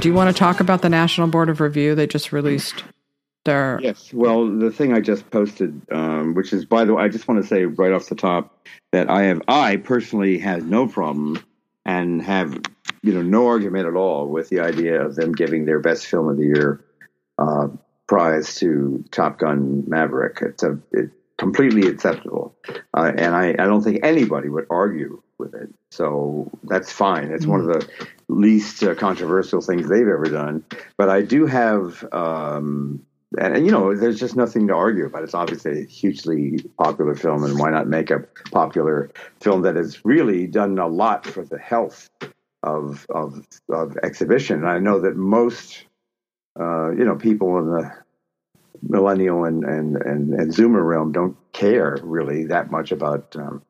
Do you want to talk about the National Board of Review? They just released their. Yes. Well, the thing I just posted, um, which is, by the way, I just want to say right off the top that I have, I personally had no problem and have, you know, no argument at all with the idea of them giving their best film of the year uh, prize to Top Gun Maverick. It's a completely acceptable, uh, and I, I don't think anybody would argue with it. So that's fine. It's mm one of the least uh, controversial things they've ever done. But I do have, um, and, and, you know, there's just nothing to argue about. It's obviously a hugely popular film, and why not make a popular film that has really done a lot for the health of of, of exhibition? And I know that most, uh, you know, people in the millennial and, and, and, and Zoomer realm don't care really that much about um,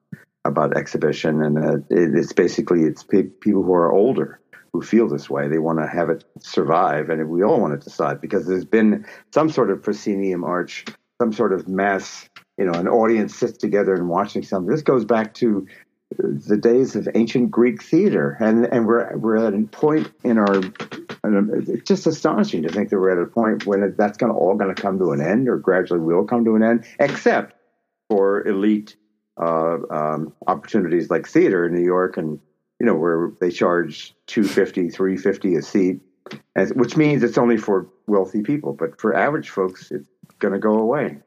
about exhibition, and uh, it, it's basically it's pe- people who are older who feel this way. They want to have it survive, and we all want it to survive because there's been some sort of proscenium arch, some sort of mass. You know, an audience sits together and watching something. This goes back to the days of ancient Greek theater, and and we're we're at a point in our. It's just astonishing to think that we're at a point when that's going to all going to come to an end, or gradually will come to an end, except for elite uh, um, opportunities like theater in New York, and you know where they charge 250 350 a seat, as, which means it's only for wealthy people. But for average folks, it's going to go away.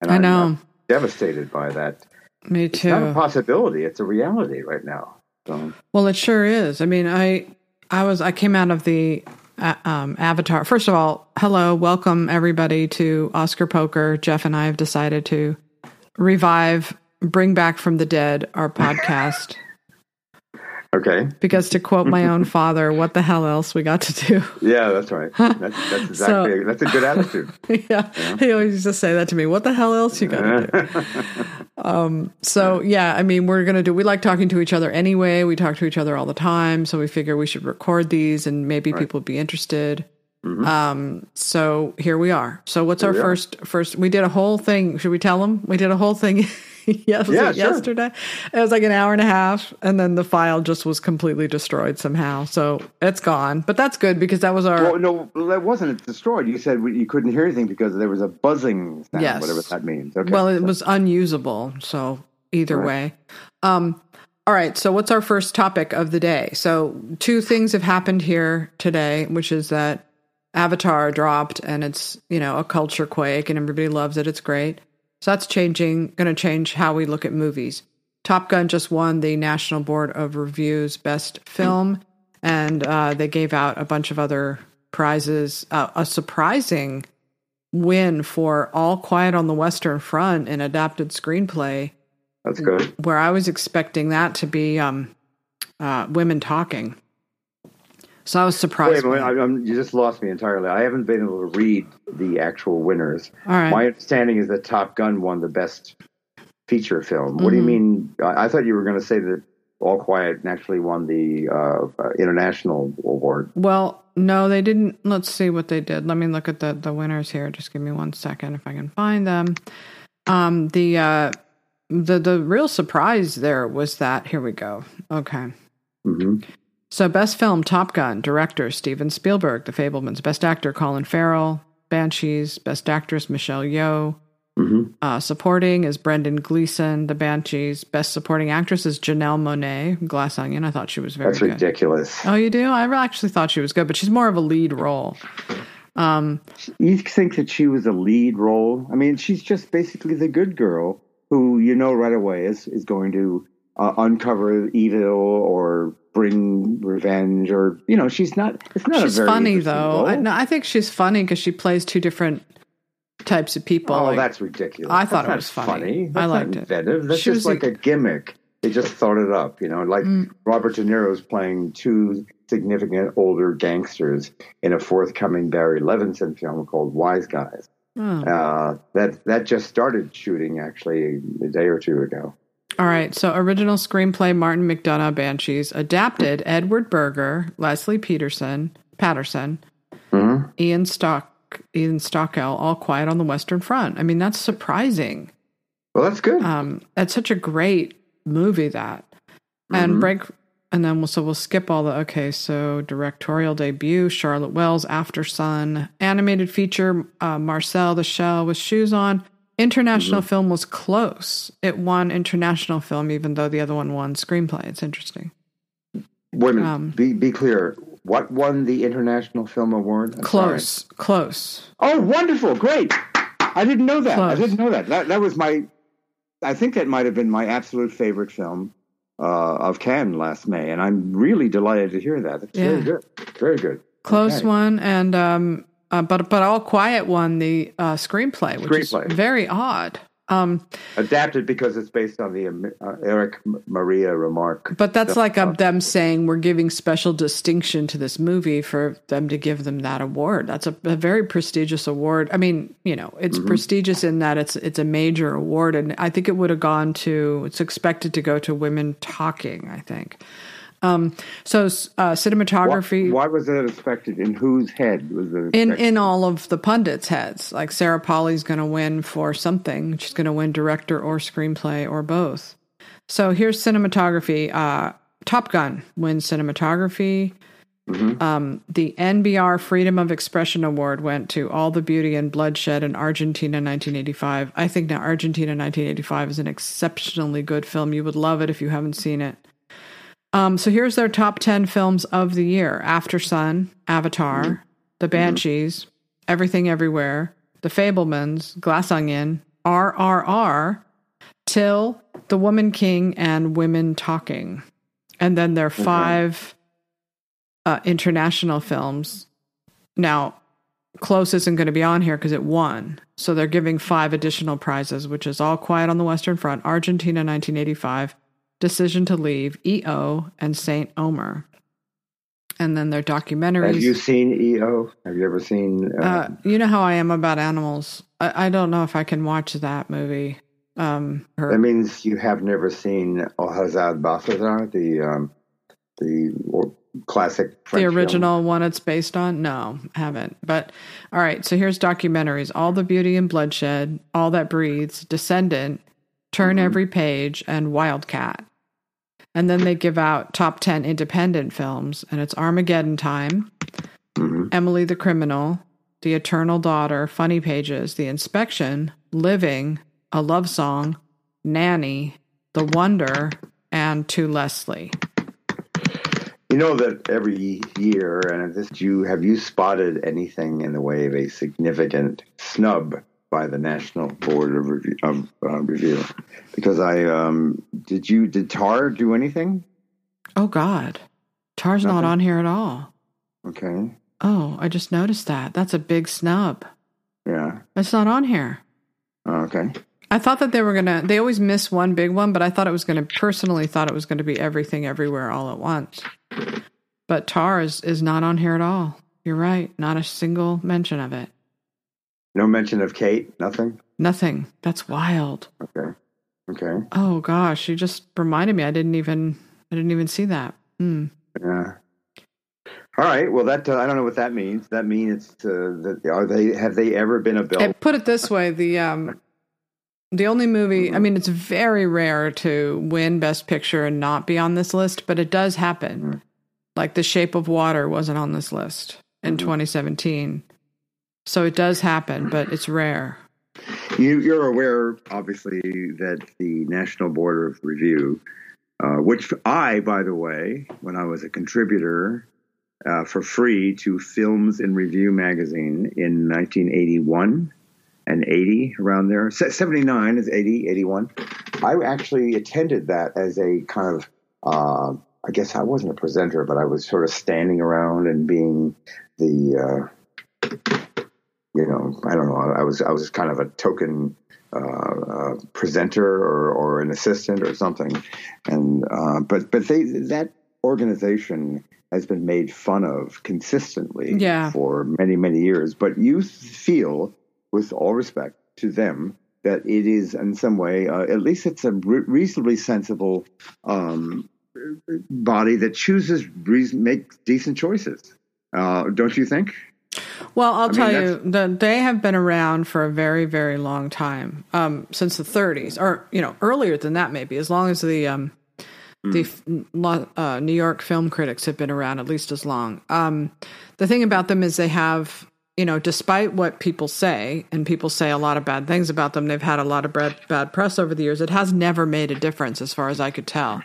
And I know. I'm devastated by that. Me too. It's not a possibility; it's a reality right now. So. Well, it sure is. I mean, I I was I came out of the uh, um, Avatar. First of all, hello, welcome everybody to Oscar Poker. Jeff and I have decided to revive Bring Back from the Dead, our podcast. okay. Because to quote my own father, what the hell else we got to do? Yeah, that's right. That's, that's exactly so, that's a good attitude. Yeah, yeah, he always used to say that to me. What the hell else you got to do? um, so yeah, I mean, we're gonna do. We like talking to each other anyway. We talk to each other all the time, so we figure we should record these, and maybe right. people would be interested. Mm-hmm. Um, so here we are. So what's here our first first we did a whole thing. Should we tell them? We did a whole thing yes, yeah, sure. yesterday. It was like an hour and a half, and then the file just was completely destroyed somehow. So it's gone, but that's good because that was our. Well, no, that wasn't it destroyed. You said you couldn't hear anything because there was a buzzing sound, yes. whatever that means. Okay. Well, it so. was unusable. So either right. way. Um, all right. So what's our first topic of the day? So two things have happened here today, which is that Avatar dropped and it's, you know, a culture quake and everybody loves it. It's great. So that's changing, going to change how we look at movies. Top Gun just won the National Board of Review's Best Film, and uh, they gave out a bunch of other prizes. Uh, a surprising win for All Quiet on the Western Front in adapted screenplay. That's good. Where I was expecting that to be um, uh, women talking. So I was surprised. Wait, wait, you just lost me entirely. I haven't been able to read the actual winners. All right. My understanding is that Top Gun won the best feature film. What mm-hmm. do you mm-hmm. mean? I, I thought you were going to say that All Quiet actually won the uh, uh, international award. Well, no, they didn't. Let's see what they did. Let me look at the the winners here. Just give me one second if I can find them. Um, the uh, the the real surprise there was that here we go. Okay. Mm-hmm. So, best film, Top Gun, director, Steven Spielberg, The Fabelmans, best actor, Colin Farrell, Banshees, best actress, Michelle Yeoh. Mm-hmm. Uh, supporting is Brendan Gleeson, The Banshees. Best supporting actress is Janelle Monáe, Glass Onion. I thought she was very That's good. ridiculous. Oh, you do? I actually thought she was good, but she's more of a lead role. Um, you think that she was a lead role? I mean, she's just basically the good girl who you know right away is is going to uh, uncover evil or bring revenge or you know she's not it's not she's funny though. I, no, I think she's funny because she plays two different types of people oh like, that's ridiculous. I thought it was funny, funny. i liked it. that's she just like a, a, gimmick. They just thought it up you know like mm. robert de niro's playing two significant older gangsters in a forthcoming barry levinson film called wise guys. Oh. uh, that that just started shooting actually a day or two ago all right. So original screenplay Martin McDonagh Banshees, adapted Edward Berger, Leslie Peterson, Patterson, mm-hmm. Ian Stock, Ian Stockwell, All Quiet on the Western Front. I mean, that's surprising. Well, that's good. Um, that's such a great movie that, mm-hmm. and break and then we'll so we'll skip all the okay. So directorial debut: Charlotte Wells, After Sun, animated feature: uh, Marcel the Shell with shoes on. International mm-hmm. film was close. It won international film, even though the other one won screenplay. It's interesting. Wait. Um, be be clear. What won the international film award? I'm close, sorry. close. Oh, wonderful! Great. I didn't know that. Close. I didn't know that. That that was my. I think that might have been my absolute favorite film uh, of Cannes last May, and I'm really delighted to hear that. It's yeah. very good. Very good. Close okay. one, and um, uh, but but All Quiet won the uh, screenplay, which screenplay. is very odd. Um, Adapted because it's based on the uh, Erich Maria Remarque. But that's like a, them saying we're giving special distinction to this movie for them to give them that award. That's a, a very prestigious award. I mean, you know, it's mm-hmm. prestigious in that it's it's a major award, and I think it would have gone to. It's expected to go to women talking. I think. Um, so uh, cinematography. Why, why, was that expected? In whose head was it? In in all of the pundits' heads. Like Sarah Polley's going to win for something. She's going to win director or screenplay or both. So here's cinematography. Uh, Top Gun wins cinematography. Mm-hmm. Um, the NBR Freedom of Expression Award went to All the Beauty and Bloodshed in Argentina 1985. I think now Argentina 1985 is an exceptionally good film. You would love it if you haven't seen it. Um, so here's their top 10 films of the year After Sun, Avatar, mm-hmm. The Banshees, mm-hmm. Everything Everywhere, The Fabelmans, Glass Onion, RRR, Till, The Woman King, and Women Talking. And then their five uh, international films. Now, Close isn't going to be on here because it won. So they're giving five additional prizes, which is All Quiet on the Western Front, Argentina 1985, Decision to Leave, EO, and Saint Omer. And then their documentaries. Have you seen EO? Have you ever seen? Uh, uh, you know how I am about animals. I, I, don't know if I can watch that movie. Um, her, that means you have never seen Au Hasard Balthazar, the um, the classic French the original film. one it's based on no haven't but all right so here's documentaries all the beauty and bloodshed all that breathes descendant turn mm-hmm. every page and wildcat and then they give out top 10 independent films, and it's Armageddon Time, mm-hmm. Emily the Criminal, The Eternal Daughter, Funny Pages, The Inspection, Living, A Love Song, Nanny, The Wonder, and To Leslie. You know that every year, and this you have you spotted anything in the way of a significant snub by the National Board of Review, of, uh, Review. because I um, did you did Tar do anything? Oh God, Tar's Nothing? not on here at all. Okay. Oh, I just noticed that. That's a big snub. Yeah. It's not on here. Oh, okay. I thought that they were gonna. They always miss one big one, but I thought it was gonna. Personally, thought it was gonna be everything, everywhere, all at once. But Tar is is not on here at all. You're right. Not a single mention of it. No mention of Kate. Nothing. Nothing. That's wild. Okay. Okay. Oh gosh, you just reminded me. I didn't even. I didn't even see that. Mm. Yeah. All right. Well, that uh, I don't know what that means. That means uh, that are they have they ever been a bill? put it this way: the um, the only movie. Mm-hmm. I mean, it's very rare to win Best Picture and not be on this list, but it does happen. Mm-hmm. Like The Shape of Water wasn't on this list in mm-hmm. 2017. So it does happen, but it's rare. You, are aware, obviously, that the National Board of Review, uh, which I, by the way, when I was a contributor uh, for free to Films in Review magazine in 1981 and 80, around there, 79 is 80, 81. I actually attended that as a kind of, uh, I guess I wasn't a presenter, but I was sort of standing around and being the uh, you know, I don't know. I was I was kind of a token uh, uh, presenter or, or an assistant or something, and uh, but but they that organization has been made fun of consistently yeah. for many many years. But you feel, with all respect to them, that it is in some way, uh, at least it's a re- reasonably sensible um, body that chooses reason, make decent choices. Uh, don't you think? Well, I'll I tell you, the, they have been around for a very, very long time, um, since the 30s, or you know, earlier than that, maybe as long as the um, The uh, New York film critics have been around at least as long. Um, the thing about them is they have, you know, despite what people say, and people say a lot of bad things about them, they've had a lot of bad, bad press over the years. It has never made a difference, as far as I could tell.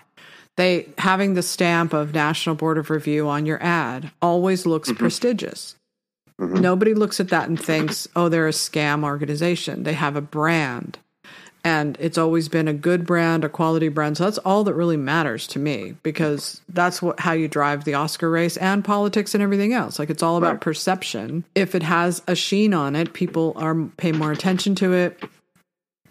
They having the stamp of National Board of Review on your ad always looks prestigious. Nobody looks at that and thinks, "Oh, they're a scam organization." They have a brand and it's always been a good brand, a quality brand. So that's all that really matters to me because that's what how you drive the Oscar race and politics and everything else. Like it's all about Right. perception. If it has a sheen on it, people are pay more attention to it.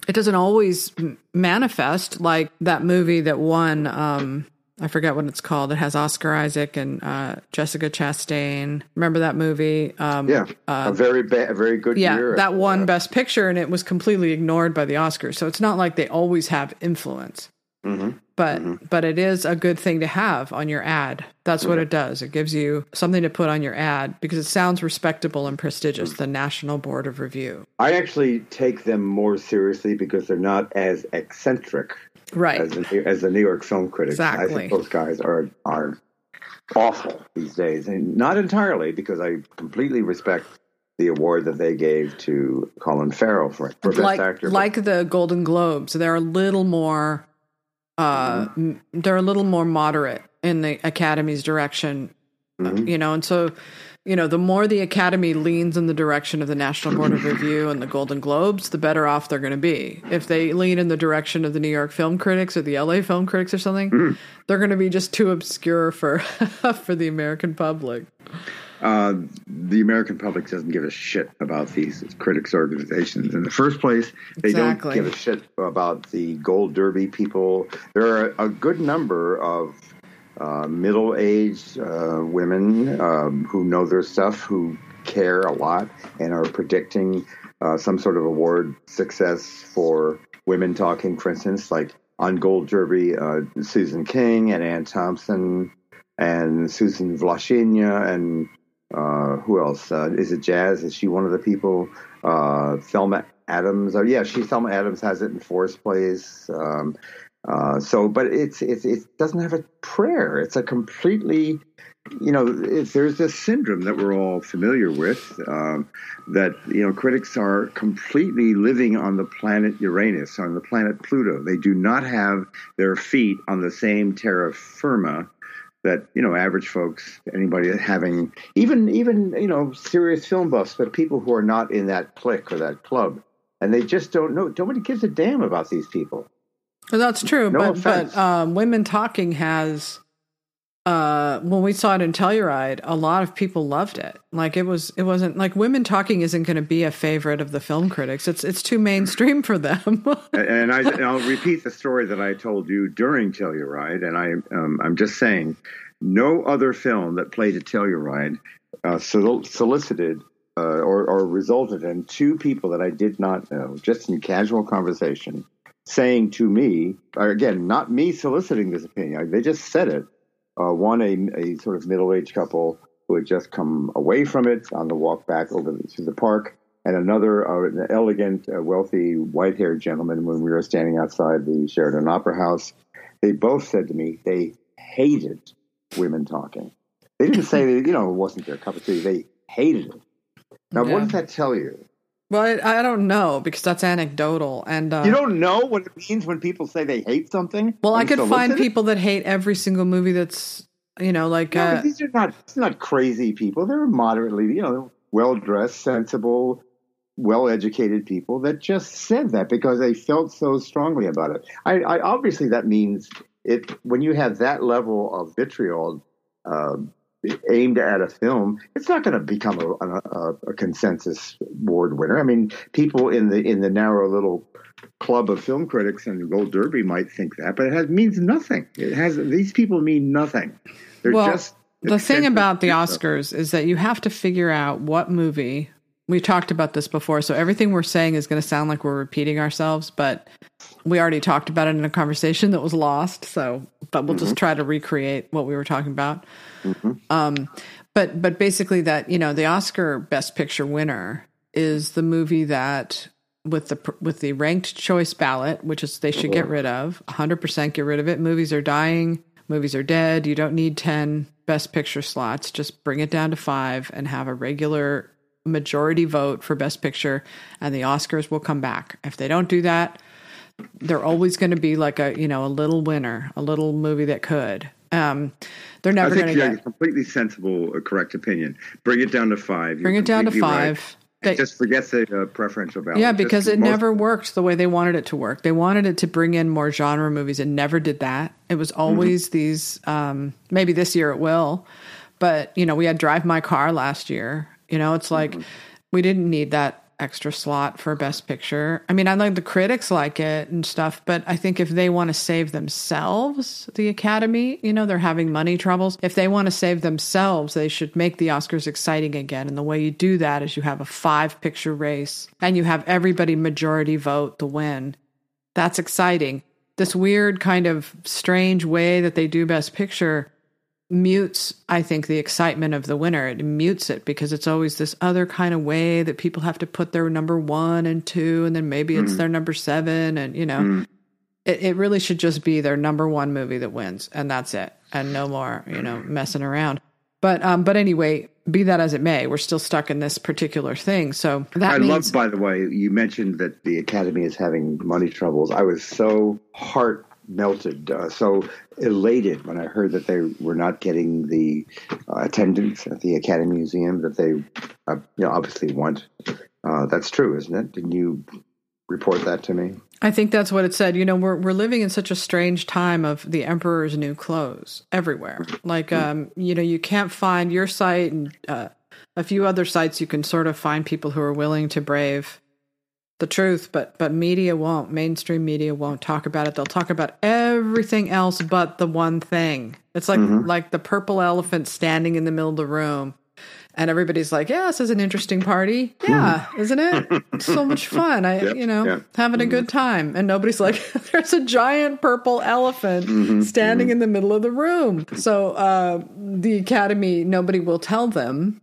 It doesn't always manifest like that movie that won. Um, I forget what it's called. It has Oscar Isaac and uh, Jessica Chastain. Remember that movie? Um, Yeah, a very a very good yeah, year. that won Best Picture, and it was completely ignored by the Oscars. So it's not like they always have influence, Mhm. but but it is a good thing to have on your ad. That's what it does. It gives you something to put on your ad because it sounds respectable and prestigious. The National Board of Review, I actually take them more seriously because they're not as eccentric right? as the, as the New York Film Critics. I think those guys are are awful these days, and not entirely because I completely respect the award that they gave to Colin Farrell for, for Best Actor. like the Golden Globes, they're a little more. Uh, Mm-hmm. they're a little more moderate in the Academy's direction Mhm. you know and so you know the more the academy leans in the direction of the national board of review and the golden globes the better off they're going to be if they lean in the direction of the new york film critics or the la film critics or something Mm-hmm. they're going to be just too obscure for for the american public uh, the American public doesn't give a shit about these critics organizations. In the first place, they Exactly. don't give a shit about the Gold Derby people. There are a good number of uh, middle-aged uh, women um, who know their stuff, who care a lot, and are predicting uh, some sort of award success for women talking. For instance, like on Gold Derby, uh, Susan King and Anne Thompson and Susan Wloszczyna and uh, who else? Uh, is it Jazz? Is she one of the people? Thelma Adams. Oh, yeah, she Thelma Adams has it in fourth place. Um, uh, so, but it's, it's it doesn't have a prayer. It's a completely, you know, there's this syndrome that we're all familiar with um, that you know critics are completely living on the planet Uranus, on the planet Pluto. They do not have their feet on the same terra firma that you know average folks anybody having even even you know serious film buffs but people who are not in that clique or that club and they just don't know nobody gives a damn about these people that's true No but offense. but um, women talking has uh when we saw it in telluride a lot of people loved it. Like it was it wasn't like women talking isn't going to be a favorite of the film critics. It's it's too mainstream for them. And I, and I'll repeat the story that I told you during Telluride, and I, um, I'm just saying, no other film that played at Telluride uh, sol- solicited uh, or, or resulted in two people that I did not know, just in casual conversation, saying to me, or again, not me soliciting this opinion, they just said it. Uh, one, a, a sort of middle-aged couple who had just come away from it on the walk back over to the park, and another, uh, an elegant, uh, wealthy, white-haired gentleman when we were standing outside the Sheridan Opera House. They both said to me they hated women talking. They didn't say that, you know, it wasn't their cup of tea. They hated it. Now, Yeah. what does that tell you? Well I, I don't know because that's anecdotal and uh, You don't know what it means when people say they hate something. Well, I could find people that hate every single movie that's, you know, like, No, uh, these are not. Not crazy people. They're moderately, you know, well dressed, sensible, well educated people that just said that because they felt so strongly about it. I, I obviously that means it when you have that level of vitriol. Uh, aimed at a film, it's not going to become a, a, a consensus award winner. I mean, people in the in the narrow little club of film critics and the Gold Derby might think that, but it has, means nothing. It has these people mean nothing. They're well, just the thing about the. Oscars is that you have to figure out what movie. We talked about this before, so everything we're saying is going to sound like we're repeating ourselves, but we already talked about it in a conversation that was lost. So, but we'll just mm-hmm. try to recreate what we were talking about. Mm-hmm. Um, but but basically, that you know, the Oscar Best Picture winner is the movie that with the with the ranked choice ballot, which is they should get mm-hmm. rid of 100% get rid of it. Movies are dying, movies are dead. You don't need 10 best picture slots. Just bring it down to 5 and have a regular majority vote for best picture and the Oscars will come back. If they don't do that, they're always going to be like a, you know, a little winner, a little movie that could. Um, they're never going to get a completely sensible, uh, correct opinion. Bring it down to five. Bring You're it down to five. right. They- just forget the uh, preferential ballot. Yeah, Just because it most- never worked the way they wanted it to work. They wanted it to bring in more genre movies. It never did that. It was always these. Um, maybe this year it will, but you know, we had Drive My Car last year. You know, it's like mm-hmm. we didn't need that extra slot for Best Picture. I mean, I like the critics like it and stuff, but I think if they want to save themselves, the Academy, you know, they're having money troubles. If they want to save themselves, they should make the Oscars exciting again. And the way you do that is you have a five picture race and you have everybody majority vote to win. That's exciting. This weird kind of strange way that they do Best Picture mutes i think the excitement of the winner. It mutes it because it's always this other kind of way that people have to put their number one and two and then maybe it's their number seven and you know it, it really should just be their number one movie that wins and that's it and no more you know messing around. But um but anyway be that as it may we're still stuck in this particular thing so that I means love, by the way, you mentioned that the Academy is having money troubles. I was so heart melted, uh, so elated when I heard that they were not getting the uh, attendance at the Academy Museum that they, uh, you know, obviously want. Uh, that's true, isn't it? Didn't you report that to me? I think that's what it said. You know, we're we're living in such a strange time of the emperor's new clothes everywhere. Like, um, you know, you can't find your site and uh, a few other sites. You can sort of find people who are willing to brave the truth, but but media won't. Mainstream media won't talk about it. They'll talk about everything else but the one thing. It's like mm-hmm. like the purple elephant standing in the middle of the room. And everybody's like, "Yeah, this is an interesting party. Mm-hmm. Yeah, isn't it? So much fun. I, Yep, you know, yep. having a mm-hmm. good time." And nobody's like, "There's a giant purple elephant standing in the middle of the room." So uh, the Academy, nobody will tell them.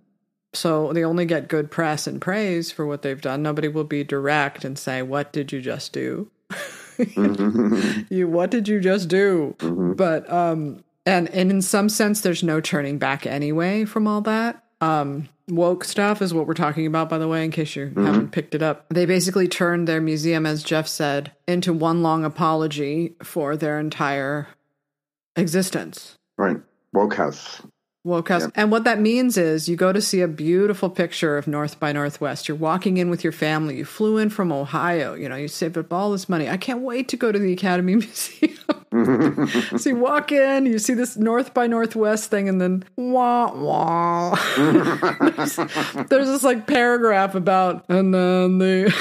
So they only get good press and praise for what they've done. Nobody will be direct and say, "What did you just do?" you what did you just do? But um, and and in some sense, there's no turning back anyway from all that. Um, woke stuff is what we're talking about, by the way, in case you haven't picked it up. They basically turned their museum, as Jeff said, into one long apology for their entire existence. Right, woke house. House. And what that means is you go to see a beautiful picture of North by Northwest. You're walking in with your family. You flew in from Ohio. You know, you saved up all this money. I can't wait to go to the Academy Museum. so you walk in, you see this North by Northwest thing, and then wah wah. there's, there's this like paragraph about, and then the,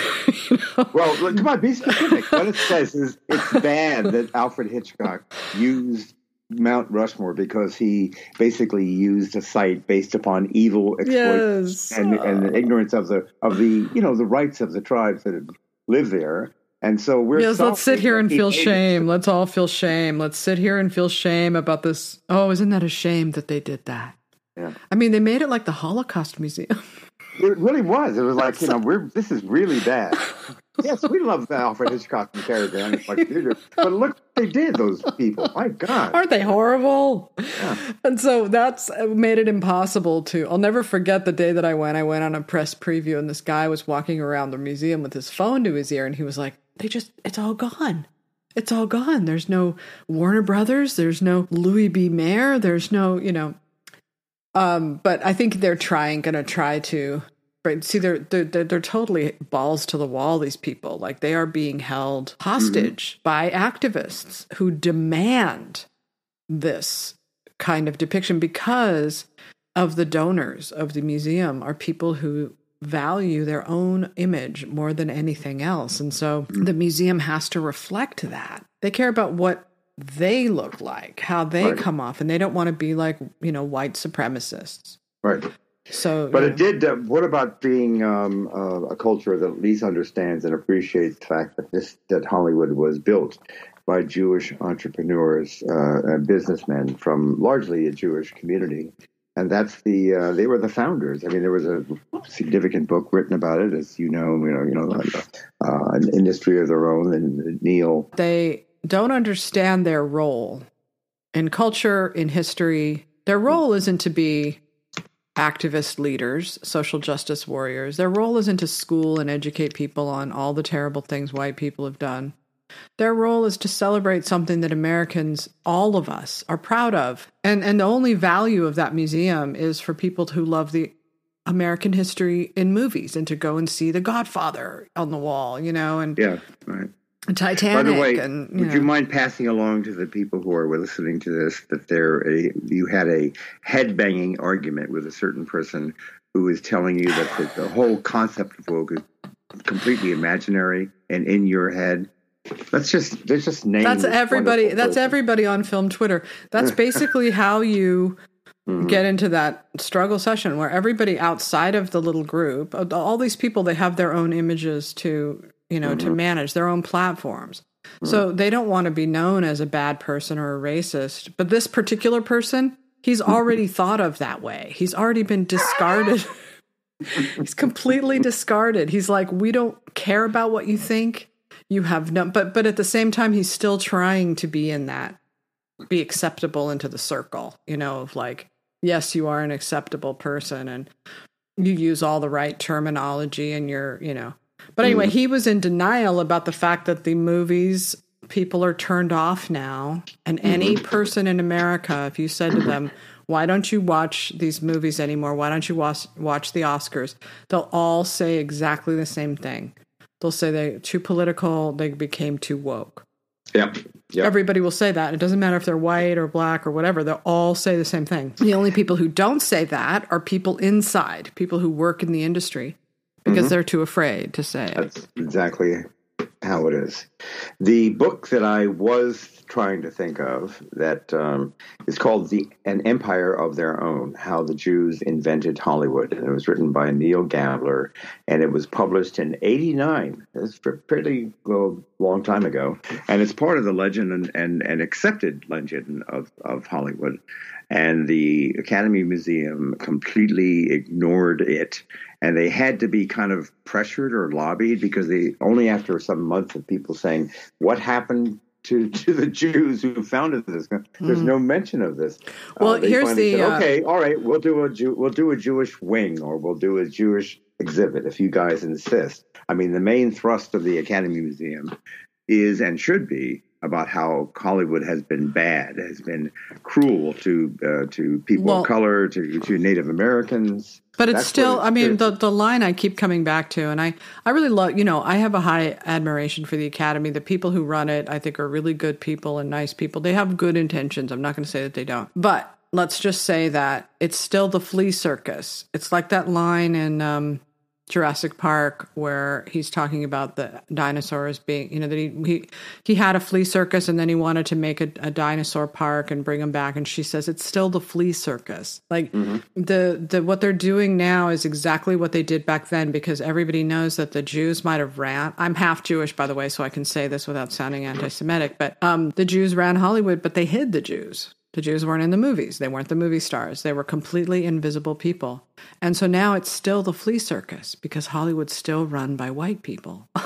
you know, Well, come on, be specific. what it says is it's bad that Alfred Hitchcock used Mount Rushmore because he basically used a site based upon evil exploits Yes. and, and the ignorance of the of the you know the rights of the tribes that live there. And so we're Yes, let's sit here and feel it. shame. Let's all feel shame. Let's sit here and feel shame about this. Oh, isn't that a shame that they did that? Yeah. I mean, they made it like the Holocaust Museum. It really was. It was like you know we're this is really bad. yes, we love Alfred Hitchcock and. It's like, but look what they did. Those people, my God. Aren't they horrible? Yeah. And so that's made it impossible to. I'll never forget the day that I went. I went on a press preview, and this guy was walking around the museum with his phone to his ear, and he was like, "They just, it's all gone." It's all gone. There's no Warner Brothers. There's no Louis B. Mayer. There's no, you know, Um, but I think they're trying, going to try to. Right, see, they're, they're they're they're totally balls to the wall. These people, like they are being held hostage mm-hmm. by activists who demand this kind of depiction because of the donors of the museum are people who value their own image more than anything else, and so mm-hmm. the museum has to reflect that. They care about what they look like, how they Right. come off, and they don't want to be like you know white supremacists. Right. So, But yeah. it did. Uh, what about being um, uh, a culture that at least understands and appreciates the fact that this that Hollywood was built by Jewish entrepreneurs uh, and businessmen from largely a Jewish community, and that's the uh, they were the founders. I mean, there was a significant book written about it, as you know. You know, you know, uh, an industry of their own. And Neil, they don't understand their role in culture, in history. Their role isn't to be activist leaders, social justice warriors. Their role isn't to school and educate people on all the terrible things white people have done. Their role is to celebrate something that Americans, all of us, are proud of. And and the only value of that museum is for people who love the American history in movies and to go and see The Godfather on the wall, you know, and yeah, right. Titanic. By the way, and, you would know. you mind passing along to the people who are listening to this that there a, you had a head banging argument with a certain person who is telling you that the, the whole concept of woke is completely imaginary and in your head Let's just let's just name. That's everybody. That's person. everybody on film Twitter. That's basically how you mm-hmm. get into that struggle session where everybody outside of the little group, all these people, they have their own images to you know mm-hmm. to manage their own platforms. Mm-hmm. So they don't want to be known as a bad person or a racist. But this particular person, he's already thought of that way. He's already been discarded. he's completely discarded. He's like, we don't care about what you think you have no but but at the same time he's still trying to be in that be acceptable into the circle you know of like yes you are an acceptable person and you use all the right terminology and you're you know but anyway mm. he was in denial about the fact that the movies people are turned off now and any mm-hmm. person in america if you said to them why don't you watch these movies anymore why don't you watch watch the oscars they'll all say exactly the same thing they'll say they're too political, they became too woke. Yep. yep. Everybody will say that. It doesn't matter if they're white or black or whatever, they'll all say the same thing. The only people who don't say that are people inside, people who work in the industry because mm-hmm. they're too afraid to say it. That's exactly how it is. The book that I was trying to think of that um, is called "The An Empire of Their Own: How the Jews Invented Hollywood," and it was written by Neil Gabler, and it was published in '89. It's a pretty well, long time ago, and it's part of the legend and, and, and accepted legend of, of Hollywood. And the Academy Museum completely ignored it and they had to be kind of pressured or lobbied because they only after some months of people saying what happened to, to the Jews who founded this. There's mm. no mention of this. Well, uh, here's the said, uh, okay. All right, we'll do a Jew, we'll do a Jewish wing, or we'll do a Jewish exhibit if you guys insist. I mean, the main thrust of the Academy Museum is and should be about how Hollywood has been bad, has been cruel to uh, to people well, of color, to to Native Americans. But it's That's still, it's, I mean, the the line I keep coming back to, and I I really love, you know, I have a high admiration for the Academy. The people who run it, I think, are really good people and nice people. They have good intentions. I'm not going to say that they don't, but let's just say that it's still the flea circus. It's like that line in. Um, Jurassic Park where he's talking about the dinosaurs being, you know, that he he, he had a flea circus and then he wanted to make a, a dinosaur park and bring them back, and she says it's still the flea circus. Like mm-hmm. the the what they're doing now is exactly what they did back then because everybody knows that the Jews might have ran. I'm half Jewish, by the way, so I can say this without sounding anti-Semitic. But um, the Jews ran Hollywood, but they hid the Jews. The Jews weren't in the movies. They weren't the movie stars. They were completely invisible people. And so now it's still the flea circus because Hollywood's still run by white people.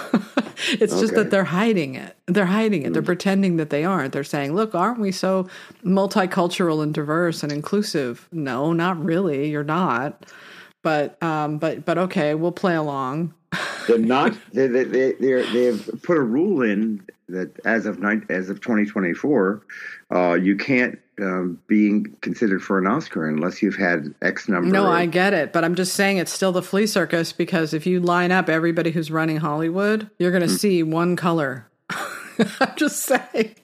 it's okay. just that they're hiding it. They're hiding it. Mm. They're pretending that they aren't. They're saying, look, aren't we so multicultural and diverse and inclusive? No, not really. You're not. But um, but but okay, we'll play along. they're not. They they they they have put a rule in that as of as of 2024, uh, you can't um, being considered for an Oscar unless you've had X number. No, of- I get it, but I'm just saying it's still the flea circus because if you line up everybody who's running Hollywood, you're going to mm. see one color. I'm just saying.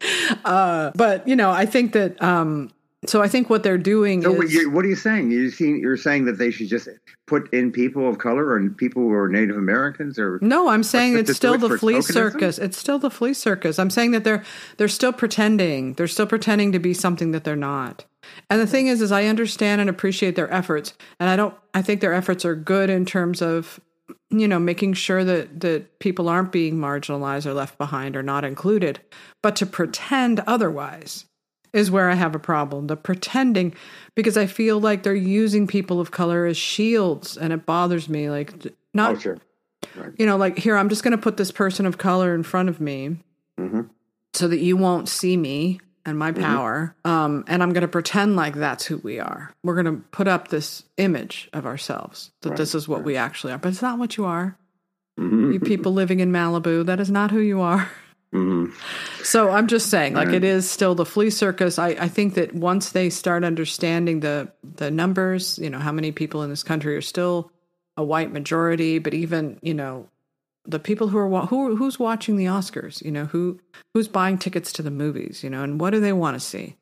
Uh, but you know, I think that um, so I think what they're doing so is. What are you saying? You're saying you're saying that they should just put in people of color and people who are Native Americans, or no? I'm saying it's still the flea circus. It's still the flea circus. I'm saying that they're they're still pretending. They're still pretending to be something that they're not. And the thing is, is I understand and appreciate their efforts, and I don't. I think their efforts are good in terms of you know making sure that that people aren't being marginalized or left behind or not included. But to pretend otherwise is where I have a problem. The pretending, because I feel like they're using people of color as shields, and it bothers me. Like, not, oh, sure. Right. you know, like here, I'm just going to put this person of color in front of me hmm so that you won't see me and my power. Um, and I'm going to pretend like that's who we are. We're going to put up this image of ourselves that Right, this is what we actually are, but it's not what you are. hmm You people living in Malibu, that is not who you are. Hmm So I'm just saying, like Right. it is still the flea circus. I, I think that once they start understanding the the numbers, you know, how many people in this country are still a white majority, but even you know, the people who are who who's watching the Oscars, you know, who who's buying tickets to the movies, you know, and what do they want to see?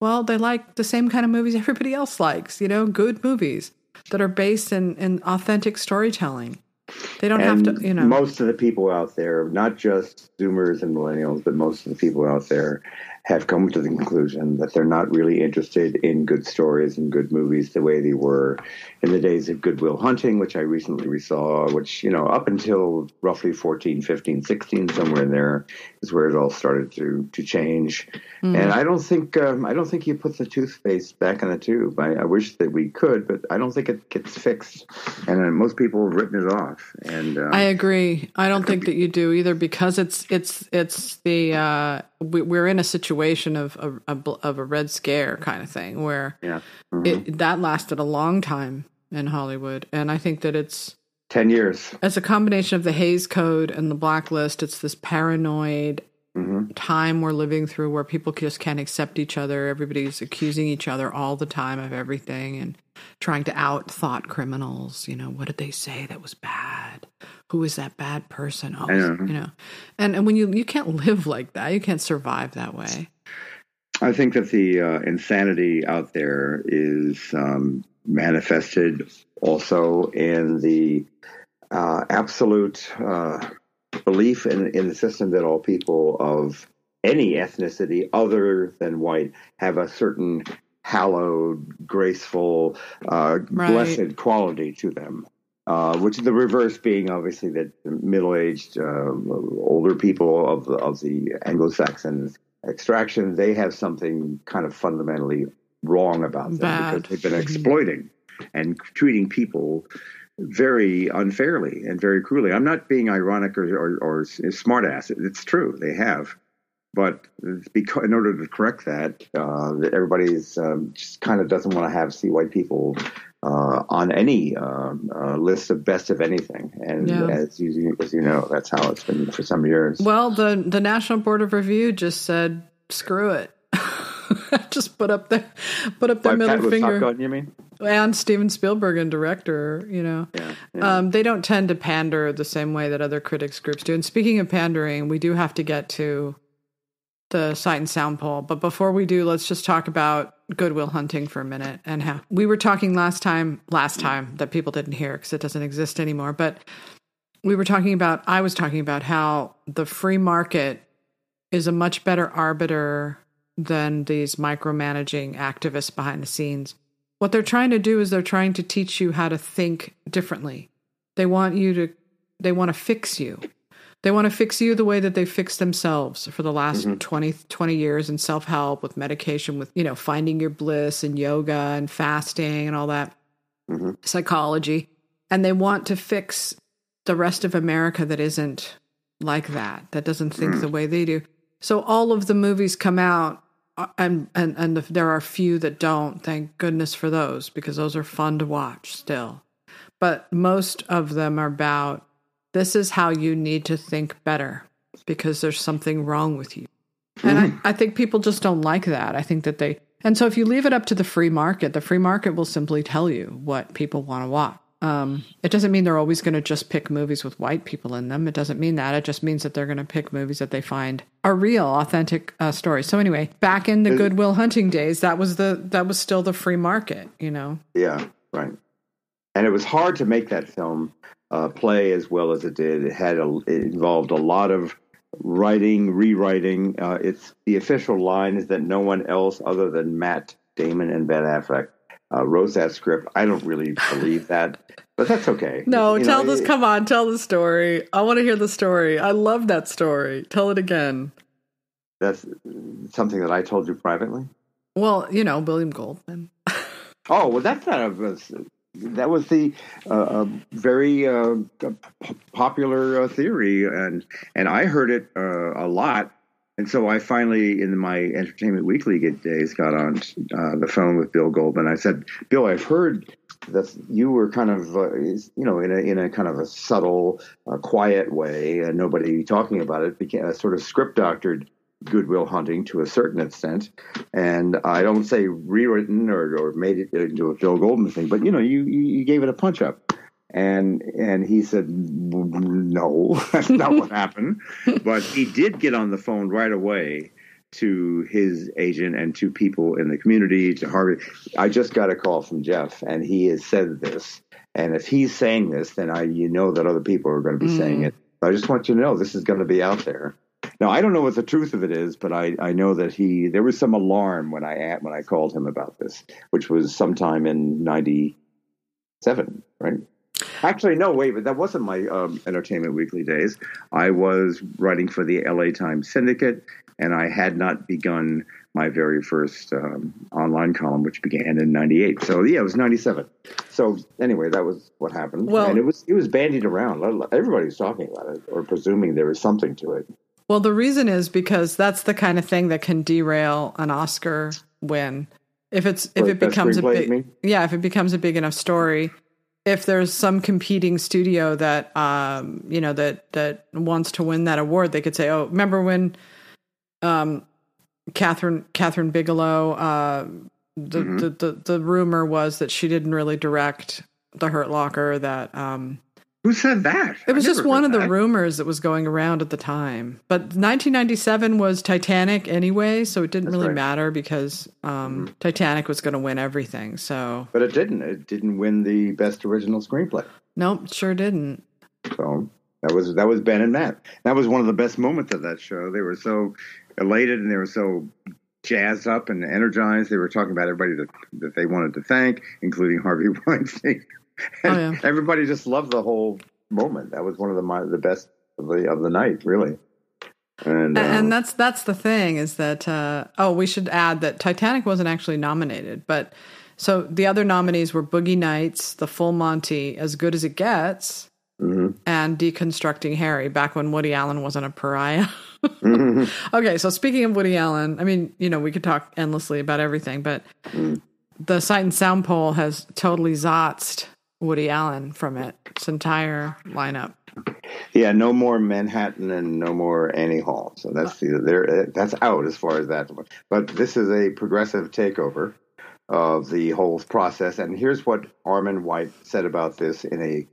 Well, they like the same kind of movies everybody else likes, you know, good movies that are based in in authentic storytelling. They don't and have to, you know. most of the people out there, not just Zoomers and millennials, but most of the people out there have come to the conclusion that they're not really interested in good stories and good movies the way they were in the days of Good Will Hunting, which I recently resaw, which, you know, up until roughly 14, 15, 16, somewhere in there is where it all started to, to change. Mm. And I don't think, um, I don't think you put the toothpaste back in the tube. I, I wish that we could, but I don't think it gets fixed. And uh, most people have written it off. And, uh, I agree. I don't think that you do either because it's it's it's the uh, we, we're in a situation of a, of a red scare kind of thing where yeah. Mhm. it that lasted a long time in Hollywood, and I think that it's 10 years. it's a combination of the Hays Code and the blacklist. It's this paranoid hmm time we're living through where people just can't accept each other. Everybody's accusing each other all the time of everything and trying to out thought criminals. You know, what did they say that was bad? Who is that bad person? Oh, know. you know, and and when you you can't live like that, you can't survive that way. I think that the uh, insanity out there is um, manifested also in the uh, absolute uh, belief in, in the system that all people of any ethnicity other than white have a certain hallowed, graceful, uh, Right. blessed quality to them. Uh, which is the reverse being obviously that middle-aged, uh, older people of of the Anglo-Saxon extraction, they have something kind of fundamentally wrong about them Bad. because they've been exploiting and treating people very unfairly and very cruelly. I'm not being ironic or, or, or smartass. It's true. They have. But because, in order to correct that, uh, that everybody's um, just kind of doesn't want to have see white people uh, on any um, uh, list of best of anything. And Yeah. as you as you know, that's how it's been for some years. Well, the the National Board of Review just said, "Screw it." just put up the put up their By Pat middle Top finger. Gun, you mean? and Steven Spielberg and director, you know. Yeah. yeah. Um, they don't tend to pander the same way that other critics groups do. And speaking of pandering, we do have to get to the sight and sound poll. But before we do, let's just talk about Good Will Hunting for a minute and how we were talking last time, last time that people didn't hear because it doesn't exist anymore. But we were talking about, I was talking about how the free market is a much better arbiter than these micromanaging activists behind the scenes. What they're trying to do is they're trying to teach you how to think differently. They want you to, they want to fix you. They want to fix you the way that they fixed themselves for the last Mhm. 20, 20 years in self help with medication, with, you know, finding your bliss and yoga and fasting and all that Mhm. psychology. And they want to fix the rest of America that isn't like that, that doesn't think Mm. the way they do. So all of the movies come out, Uh, and and and the, there are few that don't. Thank goodness for those because those are fun to watch still. But most of them are about this is how you need to think better because there's something wrong with you. And I, mm-hmm. I think people just don't like that. I think that they, and so if you leave it up to the free market, the free market will simply tell you what people want to watch. Um, it doesn't mean they're always going to just pick movies with white people in them. It doesn't mean that. It just means that they're going to pick movies that they find are real, authentic uh, stories. So anyway, back in the Good Will Hunting days, that was the that was still the free market. You know, Yeah, right. And it was hard to make that film uh, play as well as it did. It had a, it involved a lot of writing, rewriting. Uh, it's the official line is that no one else other than Matt Damon and Ben Affleck uh, wrote that script. I don't really believe that, but that's okay. no, You tell know, this. it- Come on, tell the story. I want to hear the story. I love that story. Tell it again. That's something that I told you privately. Well, you know, William Goldman. oh well, that's not a. That was the uh, uh, very uh, p- popular uh, theory, and and I heard it uh, a lot. And so I finally, in my Entertainment Weekly days, got on uh, the phone with Bill Goldman. I said, "Bill, I've heard that you were kind of, you know, in a in a kind of a subtle, quiet way, and nobody talking about it, became a sort of script doctored." Good Will Hunting to a certain extent, and I don't say rewritten or, or made it into a Phil Goldman thing, but you know, you you gave it a punch up, and and he said no, that's not what happened, but he did get on the phone right away to his agent and to people in the community to Harvey. I just got a call from Jeff, and he has said this, and if he's saying this, then I you know that other people are going to be mm. saying it. I just want you to know this is going to be out there. Now I don't know what the truth of it is, but I, I know that he there was some alarm when I when I called him about this, which was sometime in '97, right? Actually, no, wait, but that wasn't my um, Entertainment Weekly days. I was writing for the LA Times Syndicate, and I had not begun my very first um, online column, which began in '98. So yeah, it was '97. So anyway, that was what happened, well, and it was it was bandied around. Everybody was talking about it, or presuming there was something to it. Well, the reason is because that's the kind of thing that can derail an Oscar win. If it's if it becomes a big yeah, if it becomes a big enough story, if there's some competing studio that um you know that that wants to win that award, they could say, "Oh, remember when um Kathryn Kathryn Bigelow uh the, mm-hmm. the, the the rumor was that she didn't really direct the Hurt Locker that um who said that? It was just one of that. the rumors that was going around at the time. But 1997 was Titanic anyway, so it didn't That's really right. matter because um, mm-hmm. Titanic was going to win everything. So, but it didn't. It didn't win the best original screenplay. Nope, sure didn't. So that was that was Ben and Matt. That was one of the best moments of that show. They were so elated and they were so jazzed up and energized. They were talking about everybody that that they wanted to thank, including Harvey Weinstein. Oh, yeah. everybody just loved the whole moment. That was one of the the best of the of the night, really. And, uh, and that's that's the thing is that uh, oh we should add that Titanic wasn't actually nominated, but so the other nominees were Boogie Nights, The Full Monty, As Good as It Gets, mm-hmm. and Deconstructing Harry. Back when Woody Allen wasn't a pariah. mm-hmm. Okay, so speaking of Woody Allen, I mean you know we could talk endlessly about everything, but mm. the Sight and Sound poll has totally zotzed Woody Allen from it, its entire lineup. Yeah, no more Manhattan and no more Annie Hall. So that's the there. That's out as far as that. But this is a progressive takeover of the whole process. And here's what Armond White said about this in a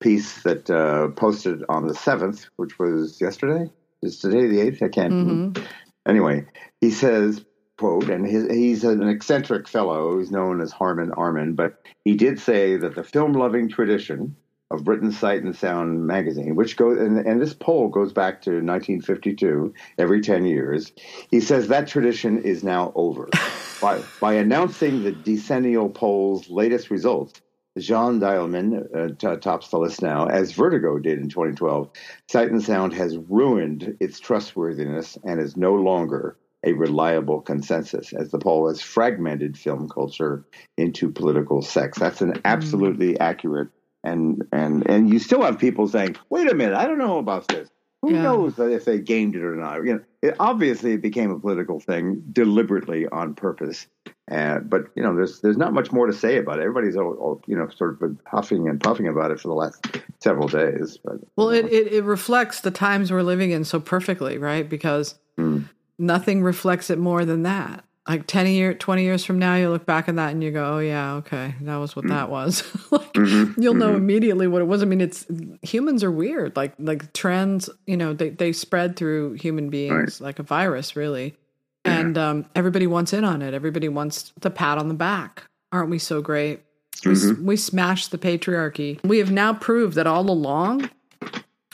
piece that uh, posted on the seventh, which was yesterday. Is today the eighth? I can't. Mm-hmm. Anyway, he says quote, and his, he's an eccentric fellow. He's known as Harmon Armond, but he did say that the film loving tradition of Britain's Sight and Sound magazine, which goes, and, and this poll goes back to 1952, every 10 years, he says that tradition is now over. by, by announcing the decennial poll's latest results, Jeanne Dielman uh, t- tops the list now, as Vertigo did in 2012. Sight and Sound has ruined its trustworthiness and is no longer a reliable consensus as the poll has fragmented film culture into political sects. That's an mm. absolutely mm. accurate and and and you still have people saying, "Wait a minute, I don't know about this." Who yeah. knows if they gamed it or not? You know, it, obviously it became a political thing deliberately on purpose. Uh, but you know, there's there's not much more to say about it. Everybody's all, all, you know sort of been huffing and puffing about it for the last several days. But, well, it, it, it reflects the times we're living in so perfectly, right? Because mm nothing reflects it more than that. Like 10 year, 20 years from now, you look back at that and you go, oh, yeah, okay, that was what mm that was. like, mm-hmm. you'll know mm-hmm. immediately what it was. I mean, it's humans are weird. Like, like trends, you know, they, they spread through human beings right. like a virus, really. Yeah. And um, everybody wants in on it. Everybody wants the pat on the back. Aren't we so great? Mm-hmm. We, we smashed the patriarchy. We have now proved that all along,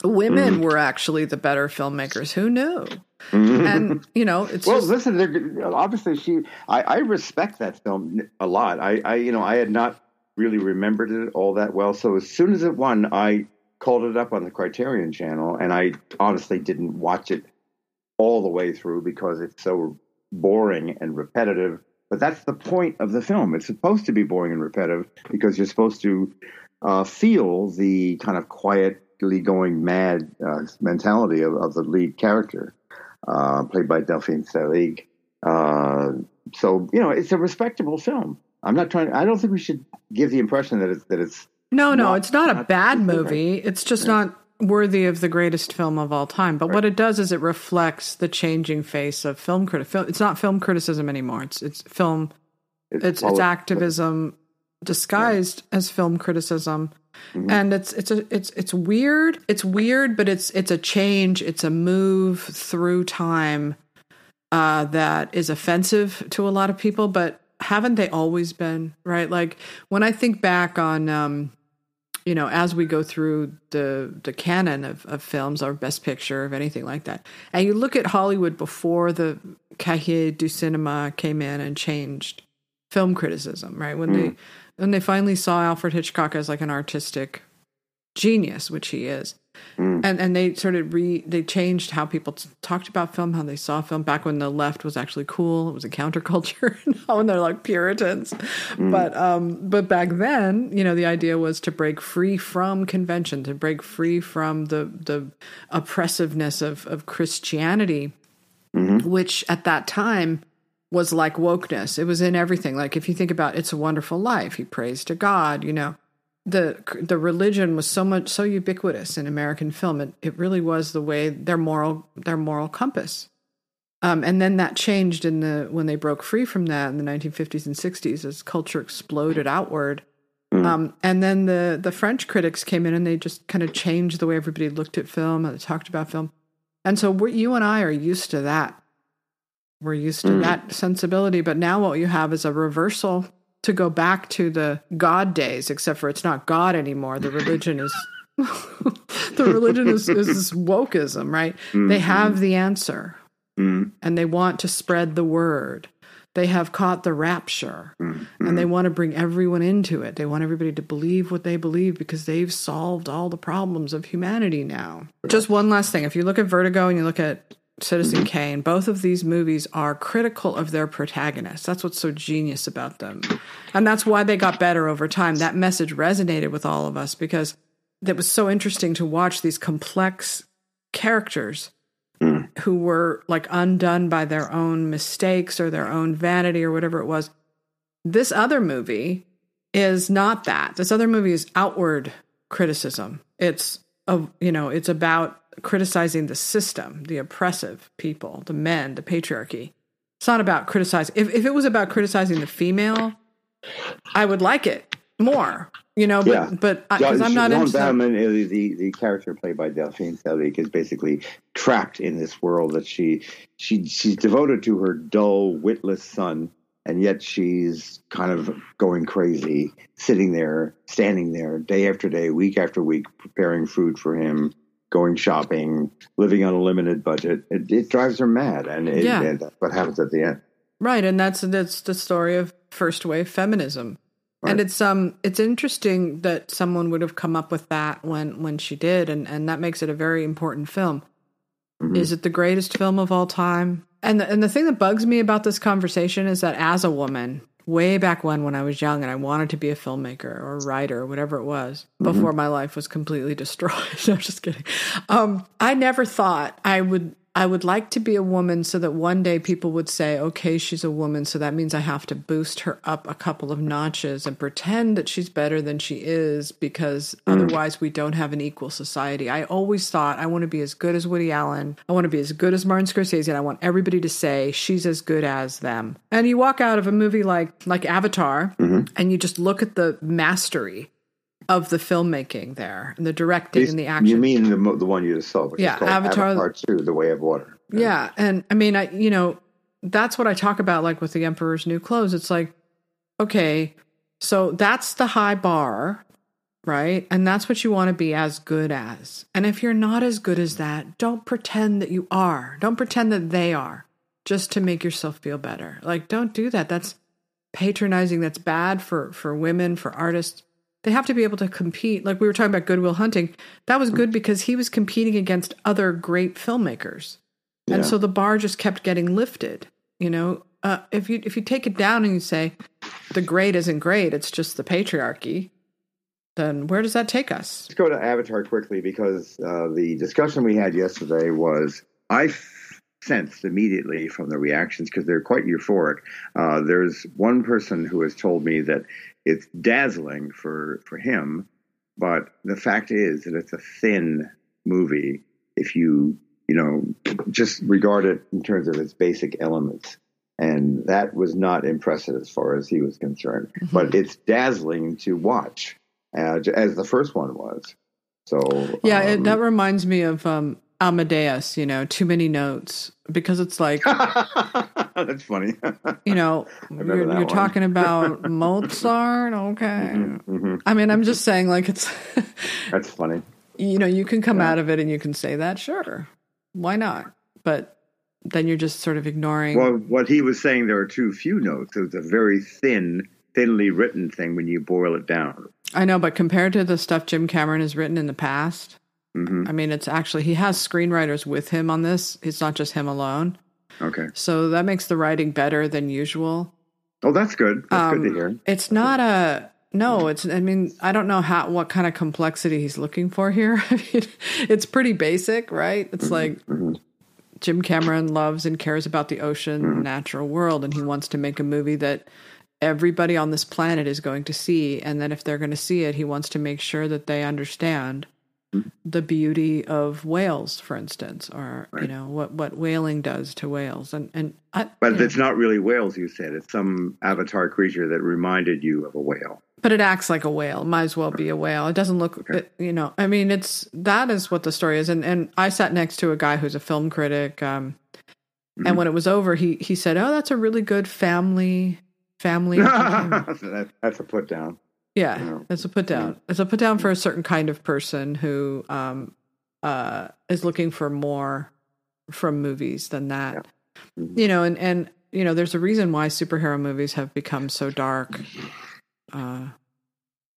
women mm-hmm. were actually the better filmmakers. Who knew? Mm-hmm. and you know, it's well. Just, listen, obviously, she. I, I, respect that film a lot. I, I, you know, I had not really remembered it all that well. So as soon as it won, I called it up on the Criterion Channel, and I honestly didn't watch it all the way through because it's so boring and repetitive. But that's the point of the film. It's supposed to be boring and repetitive because you're supposed to uh, feel the kind of quietly going mad uh, mentality of, of, the lead character, uh, played by Delphine Seyrig. Uh, so you know, it's a respectable film. I'm not trying. I don't think we should give the impression that it's that it's. No, no, it's not, not a bad movie. It's just yeah. not worthy of the greatest film of all time. But right. what it does is it reflects the changing face of film criticism. It's not film criticism anymore. It's it's film. It's it's, it's activism disguised yeah. as film criticism. Mm-hmm. And it's it's a it's it's weird. It's weird, but it's it's a change. It's a move through time uh, that is offensive to a lot of people. But haven't they always been right? Like when I think back on um, you know, as we go through the the canon of, of films or best picture of anything like that, and you look at Hollywood before the Cahiers du Cinema came in and changed film criticism, right? When mm. they when they finally saw Alfred Hitchcock as like an artistic genius, which he is, Mm. And and they sort of re they changed how people t- talked about film, how they saw film. Back when the left was actually cool, it was a counterculture. now when they're like Puritans, mm. but um, but back then, you know, the idea was to break free from convention, to break free from the the oppressiveness of of Christianity, mm-hmm. which at that time was like wokeness. It was in everything. Like if you think about "It's a Wonderful Life," he prays to God. You know, the the religion was so much so ubiquitous in American film. It it really was the way their moral their moral compass. Um, and then that changed in the when they broke free from that in the 1950s and 60s as culture exploded outward. Mm. Um, and then the the French critics came in and they just kind of changed the way everybody looked at film and talked about film. And so you and I are used to that. We're used to mm. that sensibility. But now what you have is a reversal to go back to the God days, except for it's not God anymore. The religion is the religion is, is wokeism, right? Mm-hmm. They have the answer mm-hmm. and they want to spread the word. They have caught the rapture mm-hmm. and they want to bring everyone into it. They want everybody to believe what they believe because they've solved all the problems of humanity now. Just one last thing. If you look at Vertigo and you look at Citizen Kane, both of these movies are critical of their protagonists. That's what's so genius about them. And that's why they got better over time. That message resonated with all of us because it was so interesting to watch these complex characters mm. who were like undone by their own mistakes or their own vanity or whatever it was. This other movie is not that. This other movie is outward criticism. It's a, you know, it's about criticizing the system, the oppressive people, the men, the patriarchy. It's not about criticizing. If, if it was about criticizing the female, I would like it more, you know, but, yeah. but because I'm not interested. Bauman, uh, the, the character played by Delphine Seyrig is basically trapped in this world that she, she, she's devoted to her dull, witless son. And yet she's kind of going crazy, sitting there, standing there day after day, week after week, preparing food for him, going shopping, living on a limited budget. It, it drives her mad, and, it, yeah. that's what happens at the end. Right, and that's that's the story of first wave feminism. Right. And it's um it's interesting that someone would have come up with that when when she did, and and that makes it a very important film. Mm-hmm. Is it the greatest film of all time? And the, and the thing that bugs me about this conversation is that as a woman, way back when when I was young and I wanted to be a filmmaker or a writer or whatever it was mm-hmm. before my life was completely destroyed. no, I'm just kidding. Um, I never thought I would I would like to be a woman so that one day people would say, okay, she's a woman, so that means I have to boost her up a couple of notches and pretend that she's better than she is because mm. otherwise we don't have an equal society. I always thought I want to be as good as Woody Allen. I want to be as good as Martin Scorsese, and I want everybody to say she's as good as them. And you walk out of a movie like like Avatar mm-hmm. and you just look at the mastery of the filmmaking there and the directing and the action. You mean the the one you just saw? yeah, Avatar, Avatar Two: The Way of Water. Yeah, and I mean, I you know that's what I talk about, like with the Emperor's New Clothes. It's like, okay, so that's the high bar, right? And that's what you want to be as good as. And if you're not as good as that, don't pretend that you are. Don't pretend that they are, just to make yourself feel better. Like, don't do that. That's patronizing. That's bad for for women, for artists they have to be able to compete. Like we were talking about Good Will Hunting, that was good because he was competing against other great filmmakers. and Yeah. so the bar just kept getting lifted. You know, uh, if you if you take it down and you say the great isn't great, it's just the patriarchy. Then where does that take us? Let's go to Avatar quickly because uh, the discussion we had yesterday was I f- sensed immediately from the reactions because they're quite euphoric. Uh, there's one person who has told me that it's dazzling for for him, but the fact is that it's a thin movie if you you know just regard it in terms of its basic elements. And that was not impressive as far as he was concerned. But it's dazzling to watch uh, as the first one was. So Yeah, it, um, that reminds me of um, Amadeus. You know, too many notes because it's like that's funny. you know you're, you're talking about Mozart. Okay, Mhm. I mean, I'm just saying, like it's That's funny. you know you can come Yeah. out of it and you can say that sure, why not? But then you're just sort of ignoring. Well, what he was saying, there are too few notes. It was a very thin, thinly written thing when you boil it down. I know, but compared to the stuff Jim Cameron has written in the past, hmm I mean, it's actually he has screenwriters with him on this. It's not just him alone, Okay. so that makes the writing better than usual. Oh, that's good. That's good to Um, hear. It's not a no. It's I mean I don't know how what kind of complexity he's looking for here. I mean, it's pretty basic, right? It's like mhm. Jim Cameron loves and cares about the ocean, Mm-hmm. natural world, and he wants to make a movie that everybody on this planet is going to see. And then if they're going to see it, he wants to make sure that they understand Mm-hmm. the beauty of whales, for instance, or you know what what whaling does to whales. And and I, But you know, it's not really whales, you said. It's some avatar creature that reminded you of a whale. but it acts like a whale. Might as well be a whale. It doesn't look, Okay. it, you know. I mean, it's that is what the story is. And and I sat next to a guy who's a film critic. Um, Mhm. and when it was over, he he said, "Oh, that's a really good family family." that's a put down. Yeah, Yeah. it's a put down. It's a put down for a certain kind of person who um uh is looking for more from movies than that. Mhm. You know, and and you know, there's a reason why superhero movies have become so dark. Uh,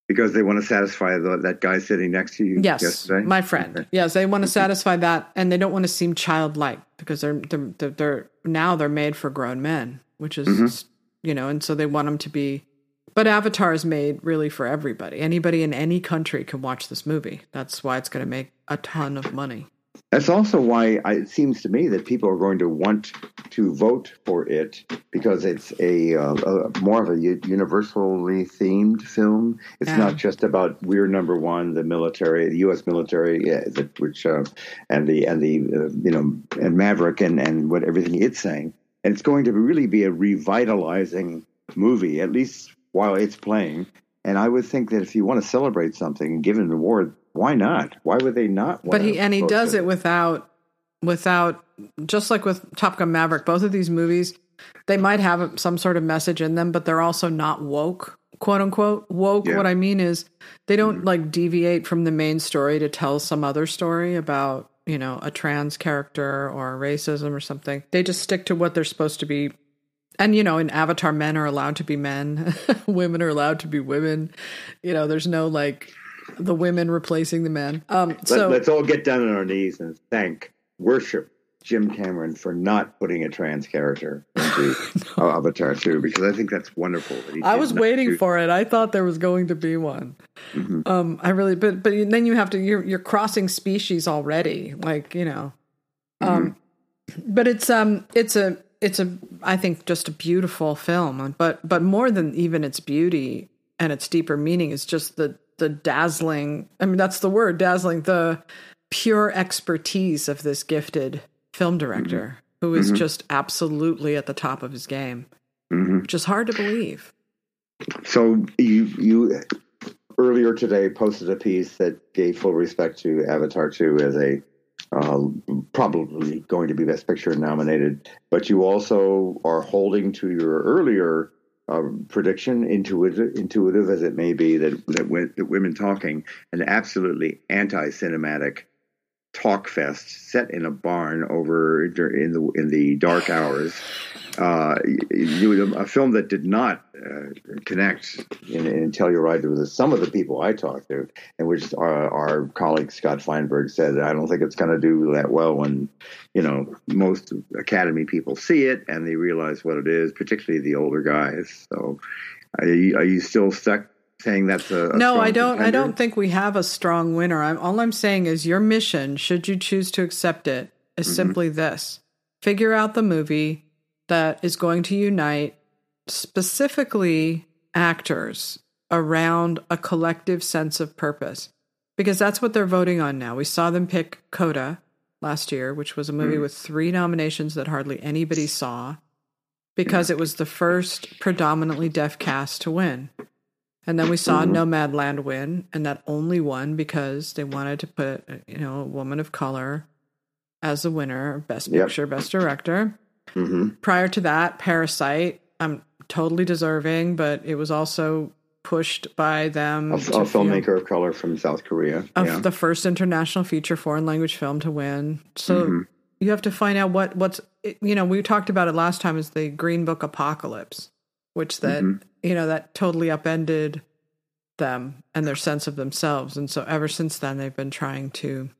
Because they want to satisfy the, that guy sitting next to you Yes, yesterday? my friend. Okay. Yes, they want to satisfy that, and they don't want to seem childlike because they're they're they're, they're now they're made for grown men, which is Mhm. you know, and so they want them to be. But Avatar is made really for everybody. Anybody in any country can watch this movie. That's why it's going to make a ton of money. That's also why I, it seems to me that people are going to want to vote for it because it's a, uh, a more of a universally themed film. It's Yeah. not just about we're number one, the military, the U.S. military, yeah, the, which uh, and the and the uh, you know and Maverick and and what everything it's saying. And it's going to really be a revitalizing movie, at least while it's playing. And I would think that if you want to celebrate something and give it an award, why not? Why would they not? But he and he does it without without just like with Top Gun Maverick. Both of these movies, they might have some sort of message in them, but they're also not woke, quote unquote. Woke. Yeah. What I mean is, they don't mm. like deviate from the main story to tell some other story about you know a trans character or racism or something. They just stick to what they're supposed to be. And you know, in Avatar, men are allowed to be men, women are allowed to be women. You know, there's no like the women replacing the men. Um, so Let, us all get down on our knees and thank, worship Jim Cameron for not putting a trans character into uh, Avatar 2 because I think that's wonderful. That I was waiting do- for it. I thought there was going to be one. Mhm. Um, I really, but but then you have to. You're you're crossing species already. Like you know, um, but it's um it's a it's a I think just a beautiful film. But but more than even its beauty and its deeper meaning is just the the dazzling. I mean, that's the word dazzling. The pure expertise of this gifted film director who is Mhm. just absolutely at the top of his game, Mhm. which is hard to believe. So you you earlier today posted a piece that gave full respect to Avatar 2 as a uh, probably going to be Best Picture nominated, but you also are holding to your earlier uh, prediction, intuitive, intuitive as it may be, that that, that women talking an absolutely anti-cinematic talk fest set in a barn over in the in the dark hours. Uh, you, a film that did not uh, connect in, in Telluride with some of the people I talked to, and which our, our colleague Scott Feinberg said, I don't think it's going to do that well when, you know, most Academy people see it and they realize what it is, particularly the older guys. So, are you, are you still stuck saying that's a, a no i don't contender? i don't think we have a strong winner I'm, all i'm saying is your mission should you choose to accept it is mm-hmm. simply this figure out the movie that is going to unite specifically actors around a collective sense of purpose because that's what they're voting on now we saw them pick coda last year which was a movie mm. with three nominations that hardly anybody saw because it was the first predominantly deaf cast to win and then we saw mm-hmm. Nomadland win, and that only won because they wanted to put, you know, a woman of color as the winner, best yep. picture, best director. Mm-hmm. Prior to that, Parasite, I'm totally deserving, but it was also pushed by them. A, a filmmaker of color from South Korea. Of yeah. the first international feature foreign language film to win. So mm-hmm. you have to find out what what's you know we talked about it last time is the Green Book apocalypse, which that mm-hmm you know, that totally upended them and their sense of themselves. And so ever since then, they've been trying to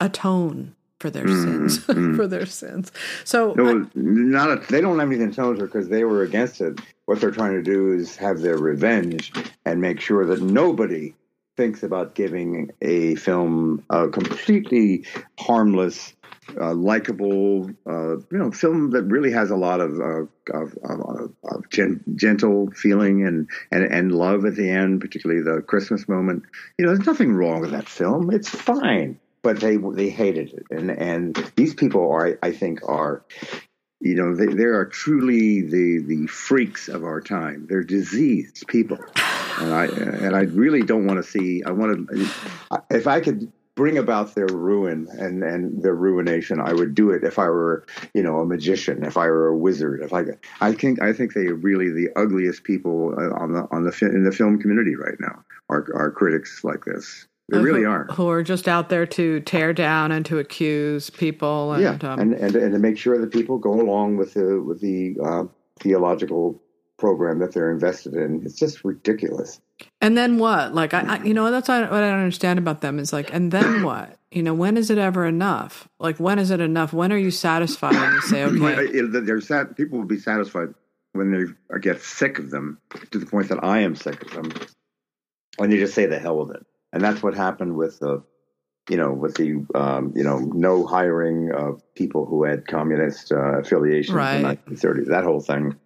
atone for their mm, sins, mm. for their sins. So, no, I, not a, they don't have anything to atone for because they were against it. What they're trying to do is have their revenge and make sure that nobody thinks about giving a film a completely harmless uh, likable, uh, you know, film that really has a lot of uh, of, of, of gen- gentle feeling and, and and love at the end, particularly the Christmas moment. You know, there's nothing wrong with that film; it's fine. But they they hated it, and and these people are, I think, are you know they, they are truly the the freaks of our time they're diseased people and i and i really don't want to see i want to if i could bring about their ruin and, and their ruination. I would do it if I were, you know, a magician, if I were a wizard. If I, I think, I think they are really the ugliest people uh, on the on the in the film community right now. Are are critics like this? They uh, really who, are. Who are just out there to tear down and to accuse people. And, yeah, um, and, and and to make sure that people go along with the with the uh, theological program that they're invested in. It's just ridiculous. And then what? Like I, I you know, that's what I don't understand about them is like, and then what? You know, when is it ever enough? Like, when is it enough? When are you satisfied and you say, okay? They're sad. People will be satisfied when they get sick of them to the point that I am sick of them, and they just say the hell with it. And that's what happened with the you know, with the um, you know no hiring of people who had communist uh, affiliations right. in the 1930s. That whole thing,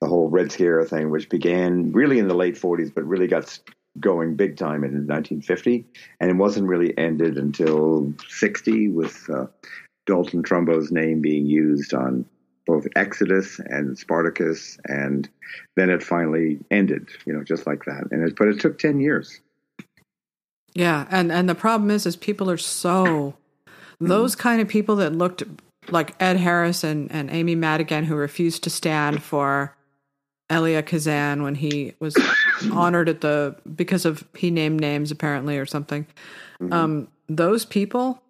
the whole Red Scare thing, which began really in the late 40s, but really got going big time in 1950, and it wasn't really ended until 60 with uh, Dalton Trumbo's name being used on both Exodus and Spartacus, and then it finally ended, you know, just like that. And it, but it took 10 years. Yeah, and and the problem is, is people are so those kind of people that looked like Ed Harris and, and Amy Madigan who refused to stand for Elia Kazan when he was honored at the because of he named names apparently or something. Mm-hmm. Um, those people,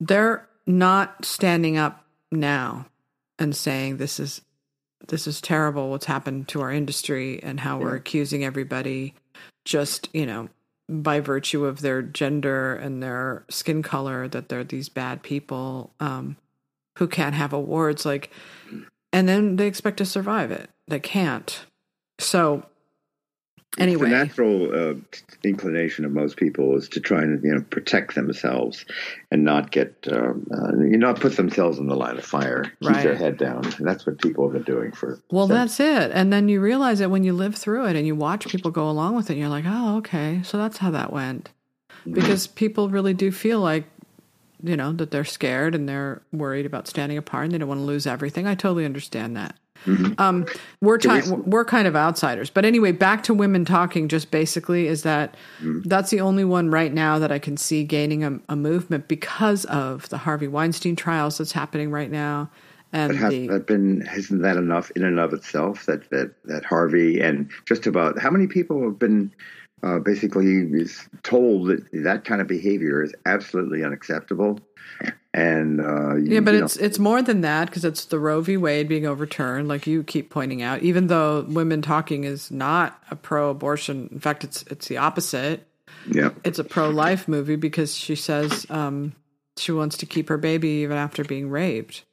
they're not standing up now and saying this is this is terrible what's happened to our industry and how yeah. we're accusing everybody just you know by virtue of their gender and their skin color that they're these bad people um, who can't have awards like and then they expect to survive it. They can't. So anyway the natural uh, inclination of most people is to try and you know protect themselves and not get um, uh, you know put themselves in the line of fire keep right. their head down and that's what people have been doing for well since. that's it and then you realize it when you live through it and you watch people go along with it you're like oh okay so that's how that went mm-hmm. because people really do feel like you know that they're scared and they're worried about standing apart and they don't want to lose everything i totally understand that Mm-hmm. Um, we're ti- we're kind of outsiders, but anyway, back to women talking. Just basically, is that mm-hmm. that's the only one right now that I can see gaining a, a, movement because of the Harvey Weinstein trials that's happening right now. And has, the, been isn't that enough in and of itself that that that Harvey and just about how many people have been uh, basically is told that that kind of behavior is absolutely unacceptable. And uh, yeah, but it's know. it's more than that because it's the Roe v. Wade being overturned, like you keep pointing out. Even though women talking is not a pro-abortion, in fact, it's it's the opposite. Yeah, it's a pro-life movie because she says um, she wants to keep her baby even after being raped.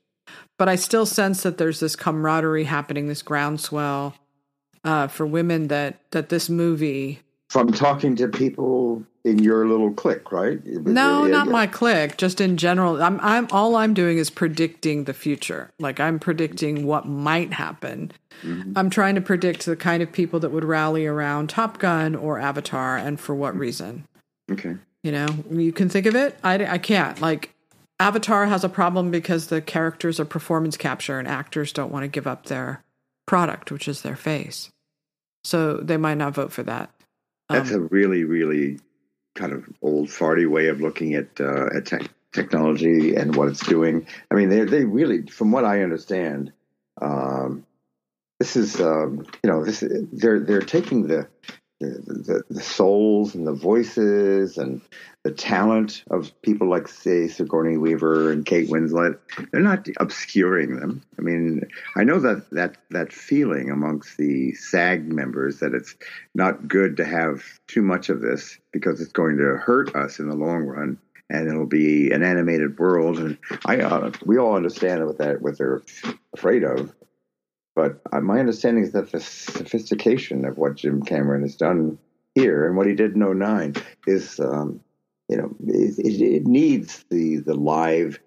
But I still sense that there's this camaraderie happening, this groundswell uh, for women that that this movie from talking to people in your little clique, right? No, not my clique. Just in general, I'm, I'm all I'm doing is predicting the future. Like I'm predicting what might happen. Mm-hmm. I'm trying to predict the kind of people that would rally around Top Gun or Avatar, and for what reason. Okay. You know, you can think of it. I, I can't. Like Avatar has a problem because the characters are performance capture, and actors don't want to give up their product, which is their face. So they might not vote for that. That's um, a really, really kind of old farty way of looking at uh, at te- technology and what it's doing. I mean, they they really, from what I understand, um, this is um, you know this they're they're taking the the, the, souls and the voices and the talent of people like, say, Sigourney Weaver and Kate Winslet. They're not obscuring them. I mean, I know that that that feeling amongst the SAG members that it's not good to have too much of this because it's going to hurt us in the long run. And it'll be an animated world, and I uh, we all understand what that what they're afraid of. But uh, my understanding is that the sophistication of what Jim Cameron has done here and what he did in 09 is, um, you know, it, it, needs the the live,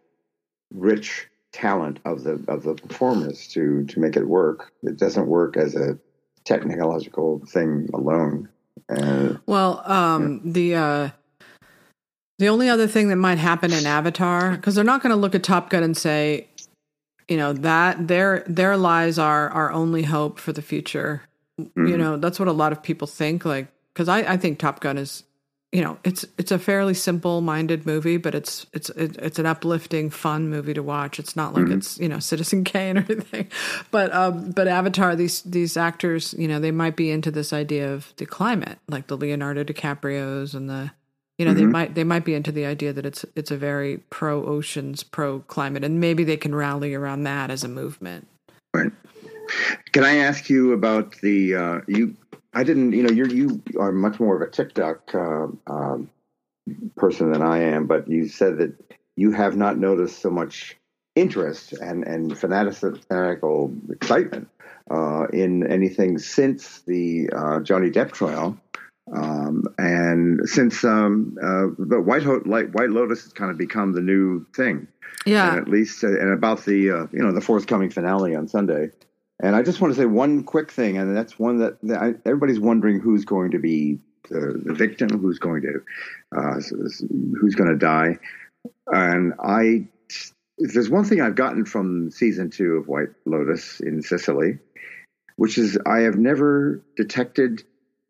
rich talent of the of the performers to to make it work. It doesn't work as a technological thing alone. Uh, well, um, yeah. the uh, the only other thing that might happen in Avatar, because they're not going to look at Top Gun and say, you know that their their lies are our only hope for the future mm-hmm. you know that's what a lot of people think like because I, I think top gun is you know it's it's a fairly simple minded movie but it's it's it's an uplifting fun movie to watch it's not like mm-hmm. it's you know citizen kane or anything but um but avatar these these actors you know they might be into this idea of the climate like the leonardo dicaprios and the you know, mm-hmm. they might they might be into the idea that it's it's a very pro oceans, pro climate, and maybe they can rally around that as a movement. Right. Can I ask you about the uh, you? I didn't. You know, you you are much more of a TikTok uh, um, person than I am, but you said that you have not noticed so much interest and and fanatical excitement uh, in anything since the uh, Johnny Depp trial. Um, and since um, uh, but White, Ho- White Lotus has kind of become the new thing, yeah. And at least, uh, and about the uh, you know the forthcoming finale on Sunday. And I just want to say one quick thing, and that's one that, that I, everybody's wondering who's going to be the, the victim, who's going to uh, who's going to die. And I, there's one thing I've gotten from season two of White Lotus in Sicily, which is I have never detected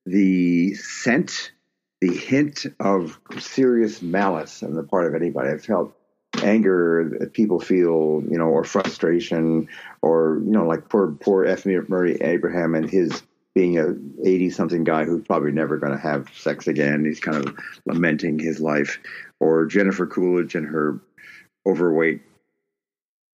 the scent, the hint of serious malice on the part of anybody. I've felt anger that people feel, you know, or frustration, or you know, like poor poor F. Murray Abraham and his being a eighty something guy who's probably never going to have sex again. He's kind of lamenting his life, or Jennifer Coolidge and her overweight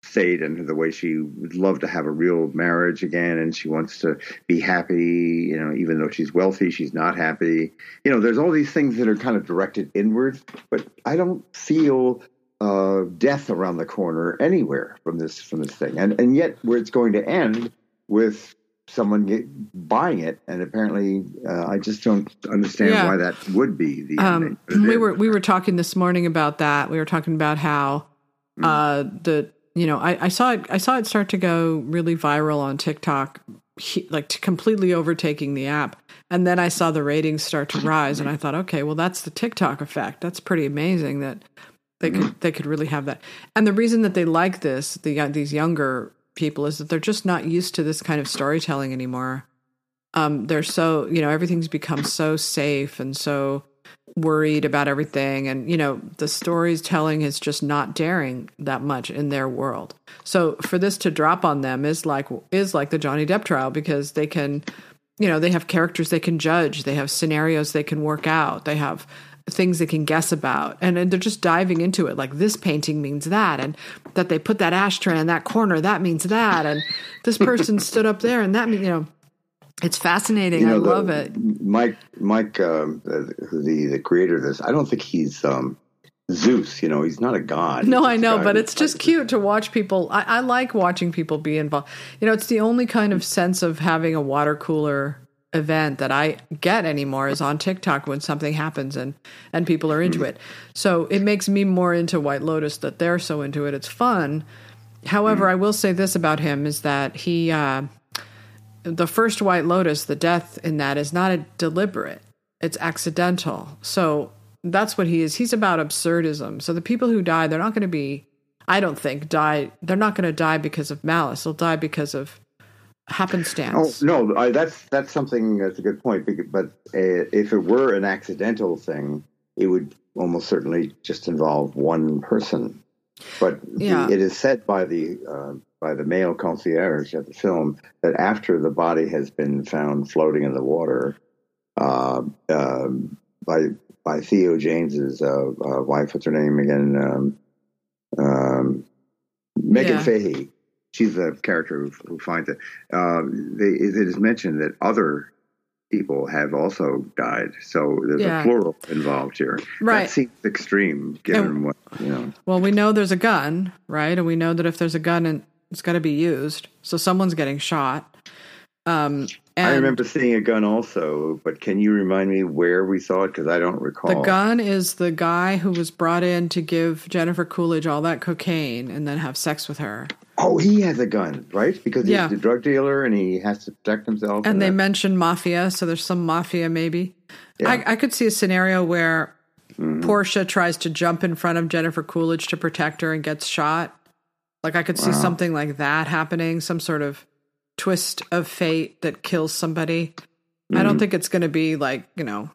state and the way she would love to have a real marriage again and she wants to be happy you know even though she's wealthy she's not happy. You know there's all these things that are kind of directed inward but i don't feel uh, death around the corner anywhere from this from this thing. And and yet where it's going to end with someone get, buying it and apparently uh, i just don't understand yeah. why that would be the um, we were we were talking this morning about that. We were talking about how mm. uh, the you know, I, I saw it. I saw it start to go really viral on TikTok, like completely overtaking the app. And then I saw the ratings start to rise, and I thought, okay, well, that's the TikTok effect. That's pretty amazing that they could they could really have that. And the reason that they like this, the these younger people, is that they're just not used to this kind of storytelling anymore. Um, they're so you know everything's become so safe and so worried about everything. And you know the storytelling is just not daring that much in their world. So for this to drop on them is like is like the johnny depp trial because they can you know, they have characters they can judge, they have scenarios they can work out, they have things they can guess about. And, and they're just diving into it. Like this painting means that, and that they put that ashtray in that corner, that means that. And this person stood up there, and that means, you know, it's fascinating. You know, I the- love it. Mike, Mike, um, the, the creator of this, I don't think he's um, Zeus. You know, he's not a god. No, I know, but it's just cute to watch people. I, I like watching people be involved. You know, it's the only kind of sense of having a water cooler event that I get anymore is on TikTok when something happens and and people are into it. So it makes me more into White Lotus that they're so into it. It's fun. However, I will say this about him is that he uh, the first White Lotus, the death in that is not a deliberate. It's accidental. So that's what he is. He's about absurdism. So the people who die, they're not going to be I don't think die they're not going to die because of malice. They'll die because of Oh happenstance. no, I, that's that's something that's a good point. But uh, if it were an accidental thing, it would almost certainly just involve one person. But the- it is said by the uh, by the male concierge at the film that after the body has been found floating in the water, uh, um by by Theo James's uh, uh, wife, what's her name again? Um, um, Meghann Yeah. Fahy. She's the character who, who finds it. Uh, they, it is mentioned that other people have also died, so there's Yeah. a plural involved here. Right. That seems extreme, given And- what you know. Well, we know there's a gun, right? And we know that if there's a gun and it's got to be used. So someone's getting shot. Um and I remember seeing a gun also, but can you remind me where we saw it? Because I don't recall. The gun is the guy who was brought in to give Jennifer Coolidge all that cocaine and then have sex with her. Oh, he has a gun, right? Because he's Yeah. a drug dealer and he has to protect himself. And they that. mention mafia, so there's some mafia maybe. Yeah. I, I could see a scenario where Portia tries to jump in front of Jennifer Coolidge to protect her and gets shot. Like I could see something like that happening, some sort of twist of fate that kills somebody. I don't mm-hmm. think it's going to be like, you know,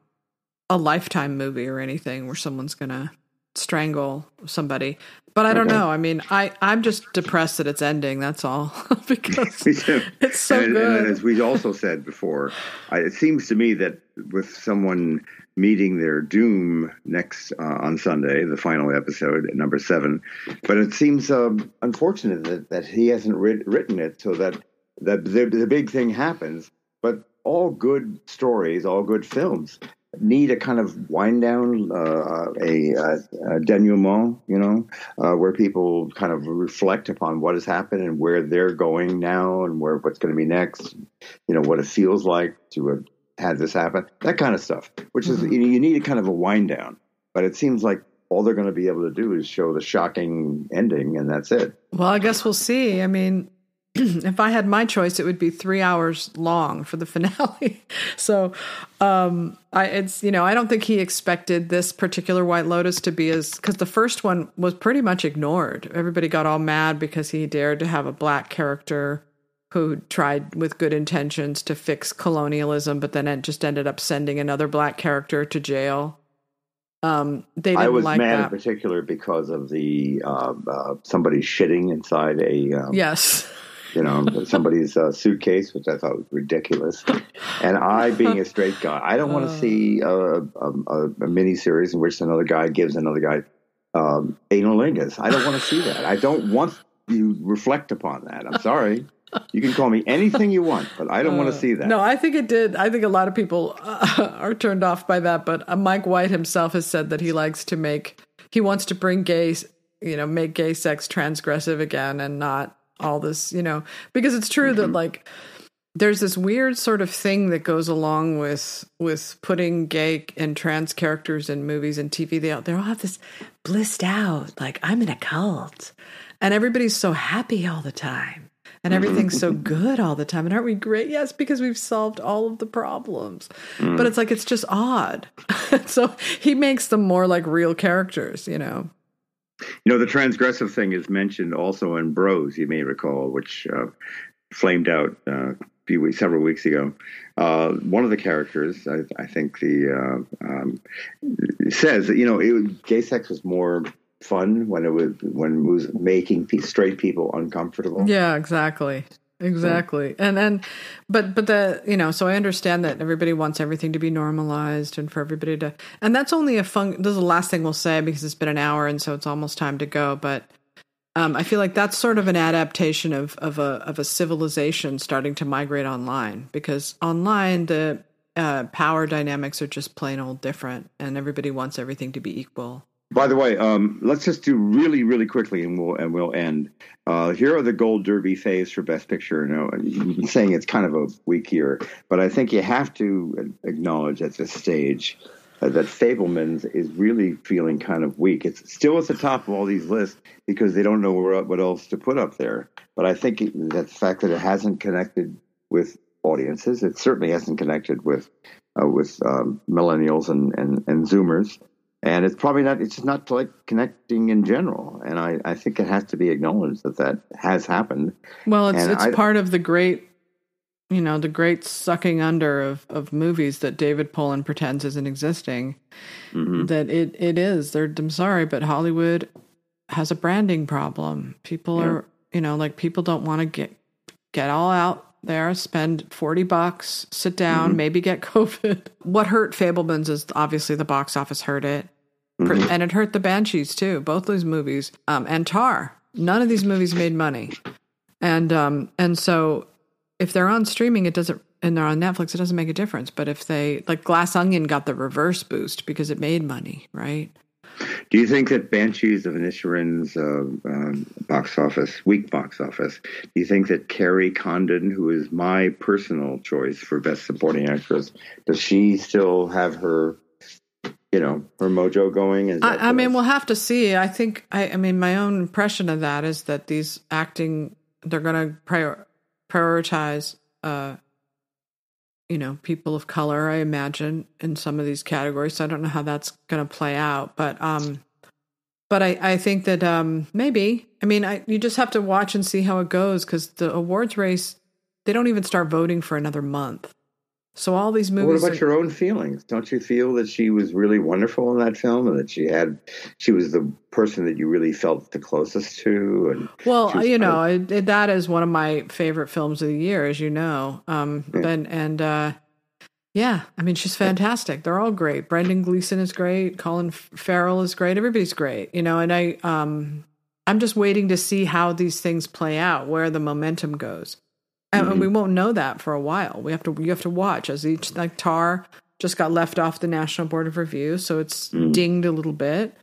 a lifetime movie or anything where someone's going to strangle somebody. But I don't Okay. know. I mean, I I'm just depressed that it's ending, that's all. because too. it's so and, good. And as we also said before, I, it seems to me that with someone meeting their doom next uh, on Sunday, the final episode, number seven, but it seems um, unfortunate that, that he hasn't writ- written it so that that the, the big thing happens. But all good stories, all good films need a kind of wind down, uh, a, a, denouement, you know, uh, where people kind of reflect upon what has happened and where they're going now and where what's going to be next, you know, what it feels like to had this happen, that kind of stuff, which is, you, know, you need a kind of a wind down. But it seems like all they're going to be able to do is show the shocking ending and that's it. Well, I guess we'll see. I mean, if I had my choice, it would be three hours long for the finale. so, um, I it's you know I don't think he expected this particular White Lotus to be as because the first one was pretty much ignored. Everybody got all mad because he dared to have a black character who tried with good intentions to fix colonialism, but then it just ended up sending another black character to jail. Um, they didn't I was like mad in particular because of the uh, uh, somebody shitting inside a um, Yes. you know somebody's uh, suitcase, which I thought was ridiculous. And I, being a straight guy, I don't want to see a, a, a, a mini series in which another guy gives another guy um, anilingus. I don't want to see that. I don't want you reflect upon that. I'm sorry. You can call me anything you want, but I don't want to see that. No, I think it did. I think a lot of people uh, are turned off by that. But uh, Mike White himself has said that he likes to make, he wants to bring gay, you know, make gay sex transgressive again and not all this, you know, because it's true that like there's this weird sort of thing that goes along with with putting gay and trans characters in movies and TV. They all, they all have this blissed out, like I'm in a cult, and everybody's so happy all the time, and everything's so good all the time. And aren't we great? Yes, because we've solved all of the problems. But it's like it's just odd. so he makes them more like real characters, you know. You know, the transgressive thing is mentioned also in Bros, you may recall, which uh, flamed out uh, few weeks, several weeks ago. Uh, one of the characters, I, I think, the uh, um, says that you know, it, gay sex was more fun when it was when it was making straight people uncomfortable. Yeah, exactly. exactly. And then, but but the you know, so I understand that everybody wants everything to be normalized and for everybody to, and that's only a fun. This is the last thing we'll say because it's been an hour and so it's almost time to go. But um, I feel like that's sort of an adaptation of of a of a civilization starting to migrate online because online the uh, power dynamics are just plain old different, and everybody wants everything to be equal. By the way, um, let's just do really, really quickly, and we'll and we'll end. Uh, here are the Gold Derby faves for Best Picture. You've saying it's kind of a weak year, but I think you have to acknowledge at this stage uh, that Fabelmans is really feeling kind of weak. It's still at the top of all these lists because they don't know what else to put up there. But I think that the fact that it hasn't connected with audiences, it certainly hasn't connected with uh, with um, millennials and, and, and Zoomers and it's probably not it's not like connecting in general. And i, I think it has to be acknowledged that that has happened. Well it's and it's I, part of the great you know the great sucking under of of movies that david Poland pretends isn't existing. Mm-hmm. that it it is. They're i'm sorry but hollywood has a branding problem. People yeah. are you know like people don't want to get get all out there, spend 40 bucks, sit down, mm-hmm. maybe get COVID. What hurt Fabelman's is obviously the box office hurt it. Mm-hmm. And it hurt the Banshees too, both those movies. Um, and Tar. None of these movies made money. And um, and so if they're on streaming, it doesn't and they're on Netflix, it doesn't make a difference. But if they like Glass Onion got the reverse boost because it made money, right? Do you think that Banshees of Inisherin's uh, uh, box office, weak box office, do you think that Kerry Condon, who is my personal choice for Best Supporting Actress, does she still have her you know her mojo going? Is I, I mean we'll have to see. I think I, I mean my own impression of that is that these acting they're going to prior, prioritize uh you know people of color i imagine in some of these categories. So i don't know how that's going to play out but um but i i think that um maybe. I mean i you just have to watch and see how it goes because the awards race they don't even start voting for another month so all these movies. What about are, your own feelings? Don't you feel that she was really wonderful in that film, and that she had, she was the person that you really felt the closest to? And well, you know, it, that is one of my favorite films of the year, as you know. Um, yeah. and and uh, yeah, I mean, she's fantastic. They're all great. Brendan Gleeson is great. Colin Farrell is great. Everybody's great. You know, and I um, I'm just waiting to see how these things play out, where the momentum goes and mm-hmm. we won't know that for a while. We have to you have to watch as each like Tar just got left off the National Board of Review, so it's mm-hmm. dinged a little bit.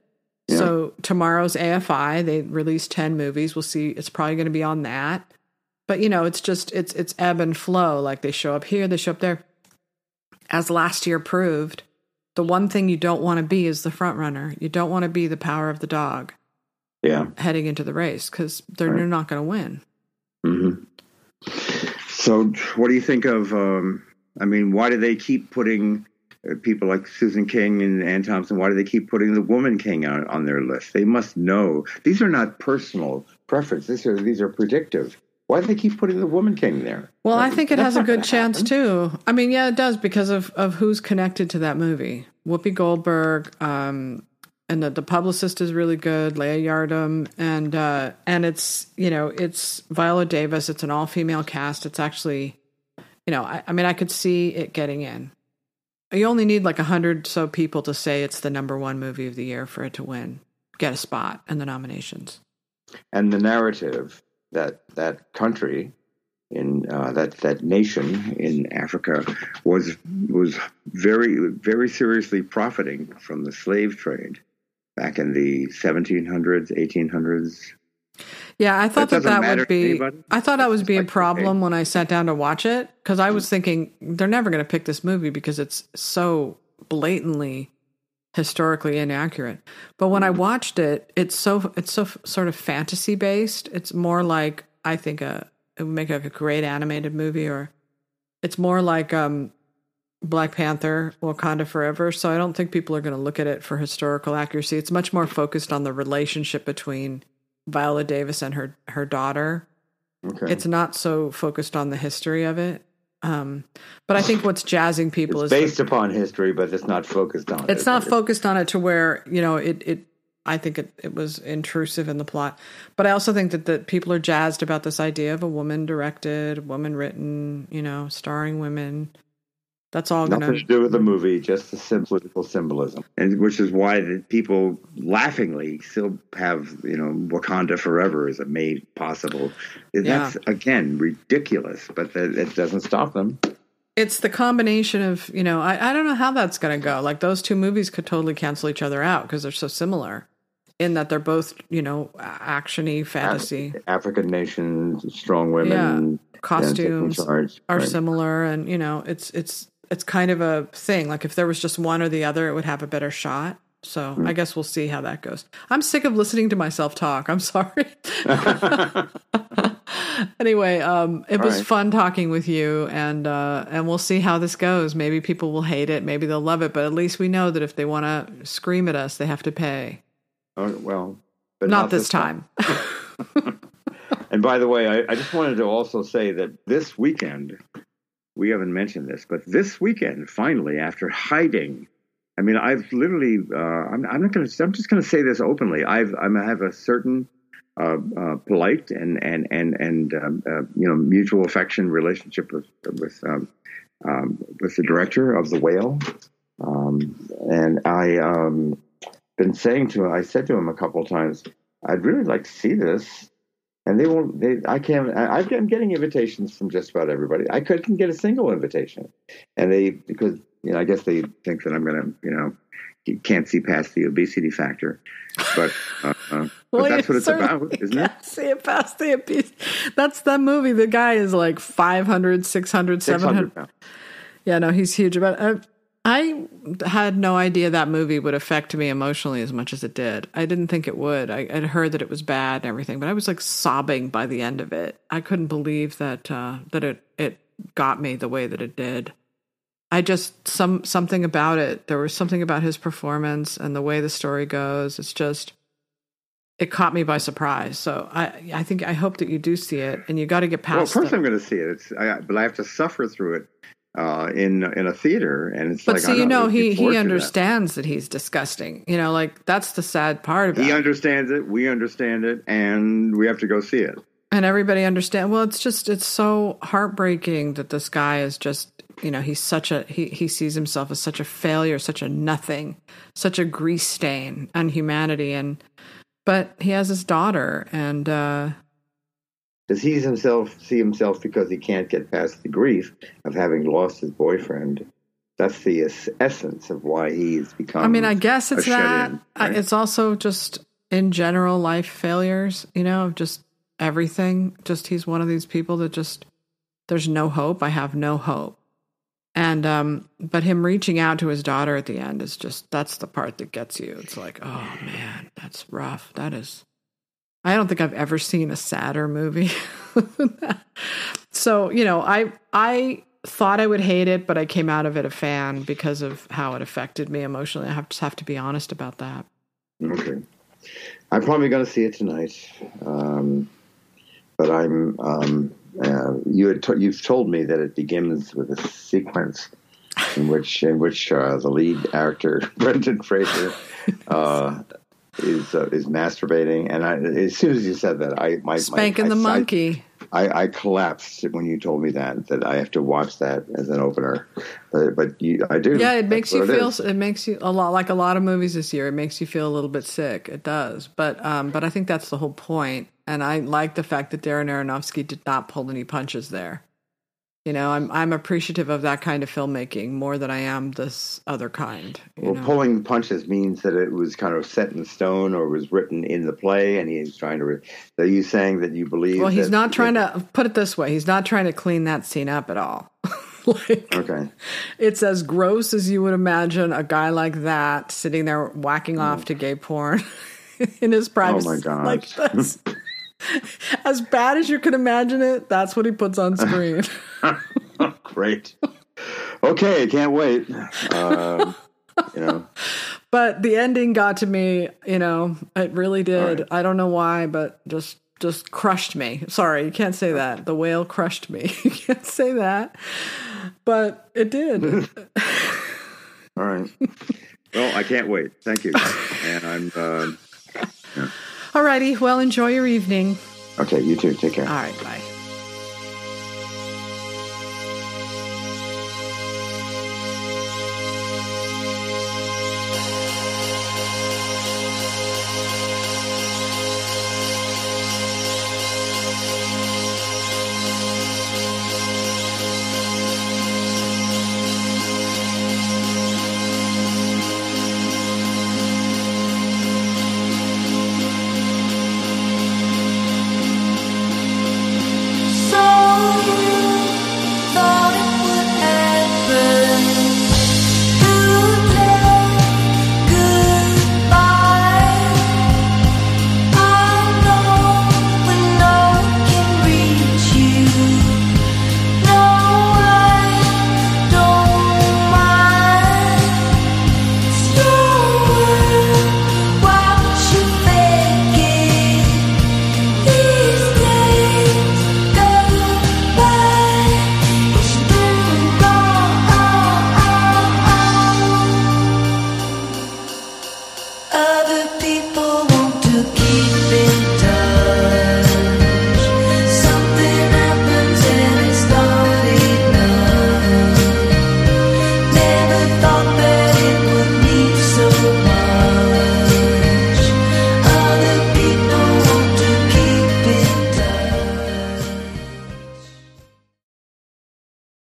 Yeah. So tomorrow's AFI, they release ten movies. We'll see. It's probably going to be on that. But you know, it's just it's it's ebb and flow. Like they show up here, they show up there. As last year proved, the one thing you don't want to be is the front runner. You don't want to be the power of the dog. Yeah. Heading into the race because they're, right. they're not going to win. Mm-hmm. So, what do you think of? Um, I mean, why do they keep putting uh, people like Susan King and Anne Thompson? Why do they keep putting the Woman King on, on their list? They must know these are not personal preferences; these are these are predictive. Why do they keep putting the Woman King there? Well, I think it has a good chance happen. too. I mean, yeah, it does because of of who's connected to that movie. Whoopi Goldberg, um, and the, the publicist is really good, Leah Yardem, and uh, and it's you know it's Viola Davis. It's an all female cast. It's actually, you know, I, I, mean, I could see it getting in. You only need like a hundred so people to say it's the number one movie of the year for it to win, get a spot in the nominations. And the narrative that that country in uh, that that nation in Africa was was very very seriously profiting from the slave trade back in the 1700s, 1800s. Yeah, I thought that that, that would be. I thought that would be a problem when I sat down to watch it because I was thinking they're never going to pick this movie because it's so blatantly historically inaccurate. But when I mm-hmm. watched it, it's so it's so sort of fantasy based. It's more like I think a it would make a great animated movie, or it's more like um Black Panther, Wakanda Forever. So I don't think people are going to look at it for historical accuracy. It's much more focused on the relationship between Viola Davis and her her daughter. Okay. It's not so focused on the history of it. Um, but I think what's jazzing people it's is based upon history, but it's not focused on it. It's not focused on it to where you know it it I think it, it was intrusive in the plot. But I also think that, that people are jazzed about this idea of a woman directed, woman written, you know, starring women. That's all Nothing going to do with the movie, just the political symbolism, and which is why the people laughingly still have you know Wakanda forever is made possible. That's again ridiculous, but that, it doesn't stop them. It's the combination of, you know, I, I don't know how that's going to go. Like those two movies could totally cancel each other out because they're so similar in that they're both, you know, actiony fantasy. Af- African nations, strong women, Yeah. Costumes are Right. similar and, you know, it's it's it's kind of a thing. Like if there was just one or the other, it would have a better shot. So Hmm. I guess we'll see how that goes. I'm sick of listening to myself talk. I'm sorry. anyway, um, it All was right. fun talking with you, and uh, and we'll see how this goes. Maybe people will hate it, maybe they'll love it, but at least we know that if they want to scream at us, they have to pay. Oh, well, but Not, this time. And by the way, I, I just wanted to also say that this weekend, we haven't mentioned this, but this weekend, finally, after hiding, I mean, I've literally, uh, I'm, I'm not going to, I'm just going to say this openly. I've, I'm, I have a certain uh, uh, polite and and and and um, uh, you know mutual affection relationship with with um, um, with the director of the Whale, um, and I um, been saying to him, I said to him a couple of times, I'd really like to see this. And they won't. They, I can't. I, I'm getting invitations from just about everybody. I couldn't get a single invitation, and they because you know I guess they think that I'm going to you know can't see past the obesity factor, but, uh, uh, but that's what it's about, isn't it? See it past the abuse. That's that movie. The guy is like 500, 600, 700. 600 pounds. Yeah, no, he's huge. About uh, I had no idea that movie would affect me emotionally as much as it did. I didn't think it would. I had heard that it was bad and everything, but I was like sobbing by the end of it. I couldn't believe that uh, that it it got me the way that it did. I just some something about it. There was something about his performance and the way the story goes. It's just it caught me by surprise. So I I think I hope that you do see it, and you got to get past. Well, of course the- I'm going to see it. It's, I, but I have to suffer through it uh, in in a theater, and it's But like I'm you know, he he to that. understands that. he's disgusting. You know, like that's the sad part about it. He understands it. We understand it, and we have to go see it. and everybody understand. Well, it's just it's so heartbreaking that this guy is just you know he's such a he he sees himself as such a failure, such a nothing, such a grease stain on humanity, and but he has his daughter, and uh, Does he himself see himself because he can't get past the grief of having lost his boyfriend? That's the essence of why he's become. I mean, I guess it's that. right? It's also just in general life failures, you know, of just everything. Just he's one of these people that just there's no hope. I have no hope. And um but him reaching out to his daughter at the end is just that's the part that gets you. It's like, oh man, that's rough. That is I don't think I've ever seen a sadder movie. So, you know, I I thought I would hate it, but I came out of it a fan because of how it affected me emotionally. I have just have to be honest about that. Okay. I'm probably going to see it tonight. Um, but I'm. Um, uh, you had to, you've told me that it begins with a sequence in which in which uh, the lead actor Brendan Fraser uh, is uh, is masturbating, and I, as soon as you said that, I my Spanking my, the I, monkey. I, I collapsed when you told me that that I have to watch that as an opener. But, but you, I do. Yeah, it makes That's you what feel. is. It, makes you a lot like a lot of movies this year. It makes you feel a little bit sick. It does, but um, but I think that's the whole point. And I like the fact that Darren Aronofsky did not pull any punches there. You know, I'm I'm appreciative of that kind of filmmaking more than I am this other kind. You Well, know? pulling punches means that it was kind of set in stone or was written in the play, and he's trying to. Re- are you saying that you believe? well, he's that- not trying to put it this way. He's not trying to clean that scene up at all. like, Okay. it's as gross as you would imagine a guy like that sitting there whacking oh. off to gay porn in his private. Oh my gosh. Like that's as bad as you can imagine it. That's what he puts on screen. Great. Okay, can't wait. Um, you know, but the ending got to me. You know, it really did. right. I don't know why, but just just crushed me. Sorry, you can't say that. The whale crushed me. you can't say that, but it did. all right. Well, I can't wait. Thank you, and I'm. Uh, All righty. Well, enjoy your evening. Okay, you too. Take care. All right. Bye.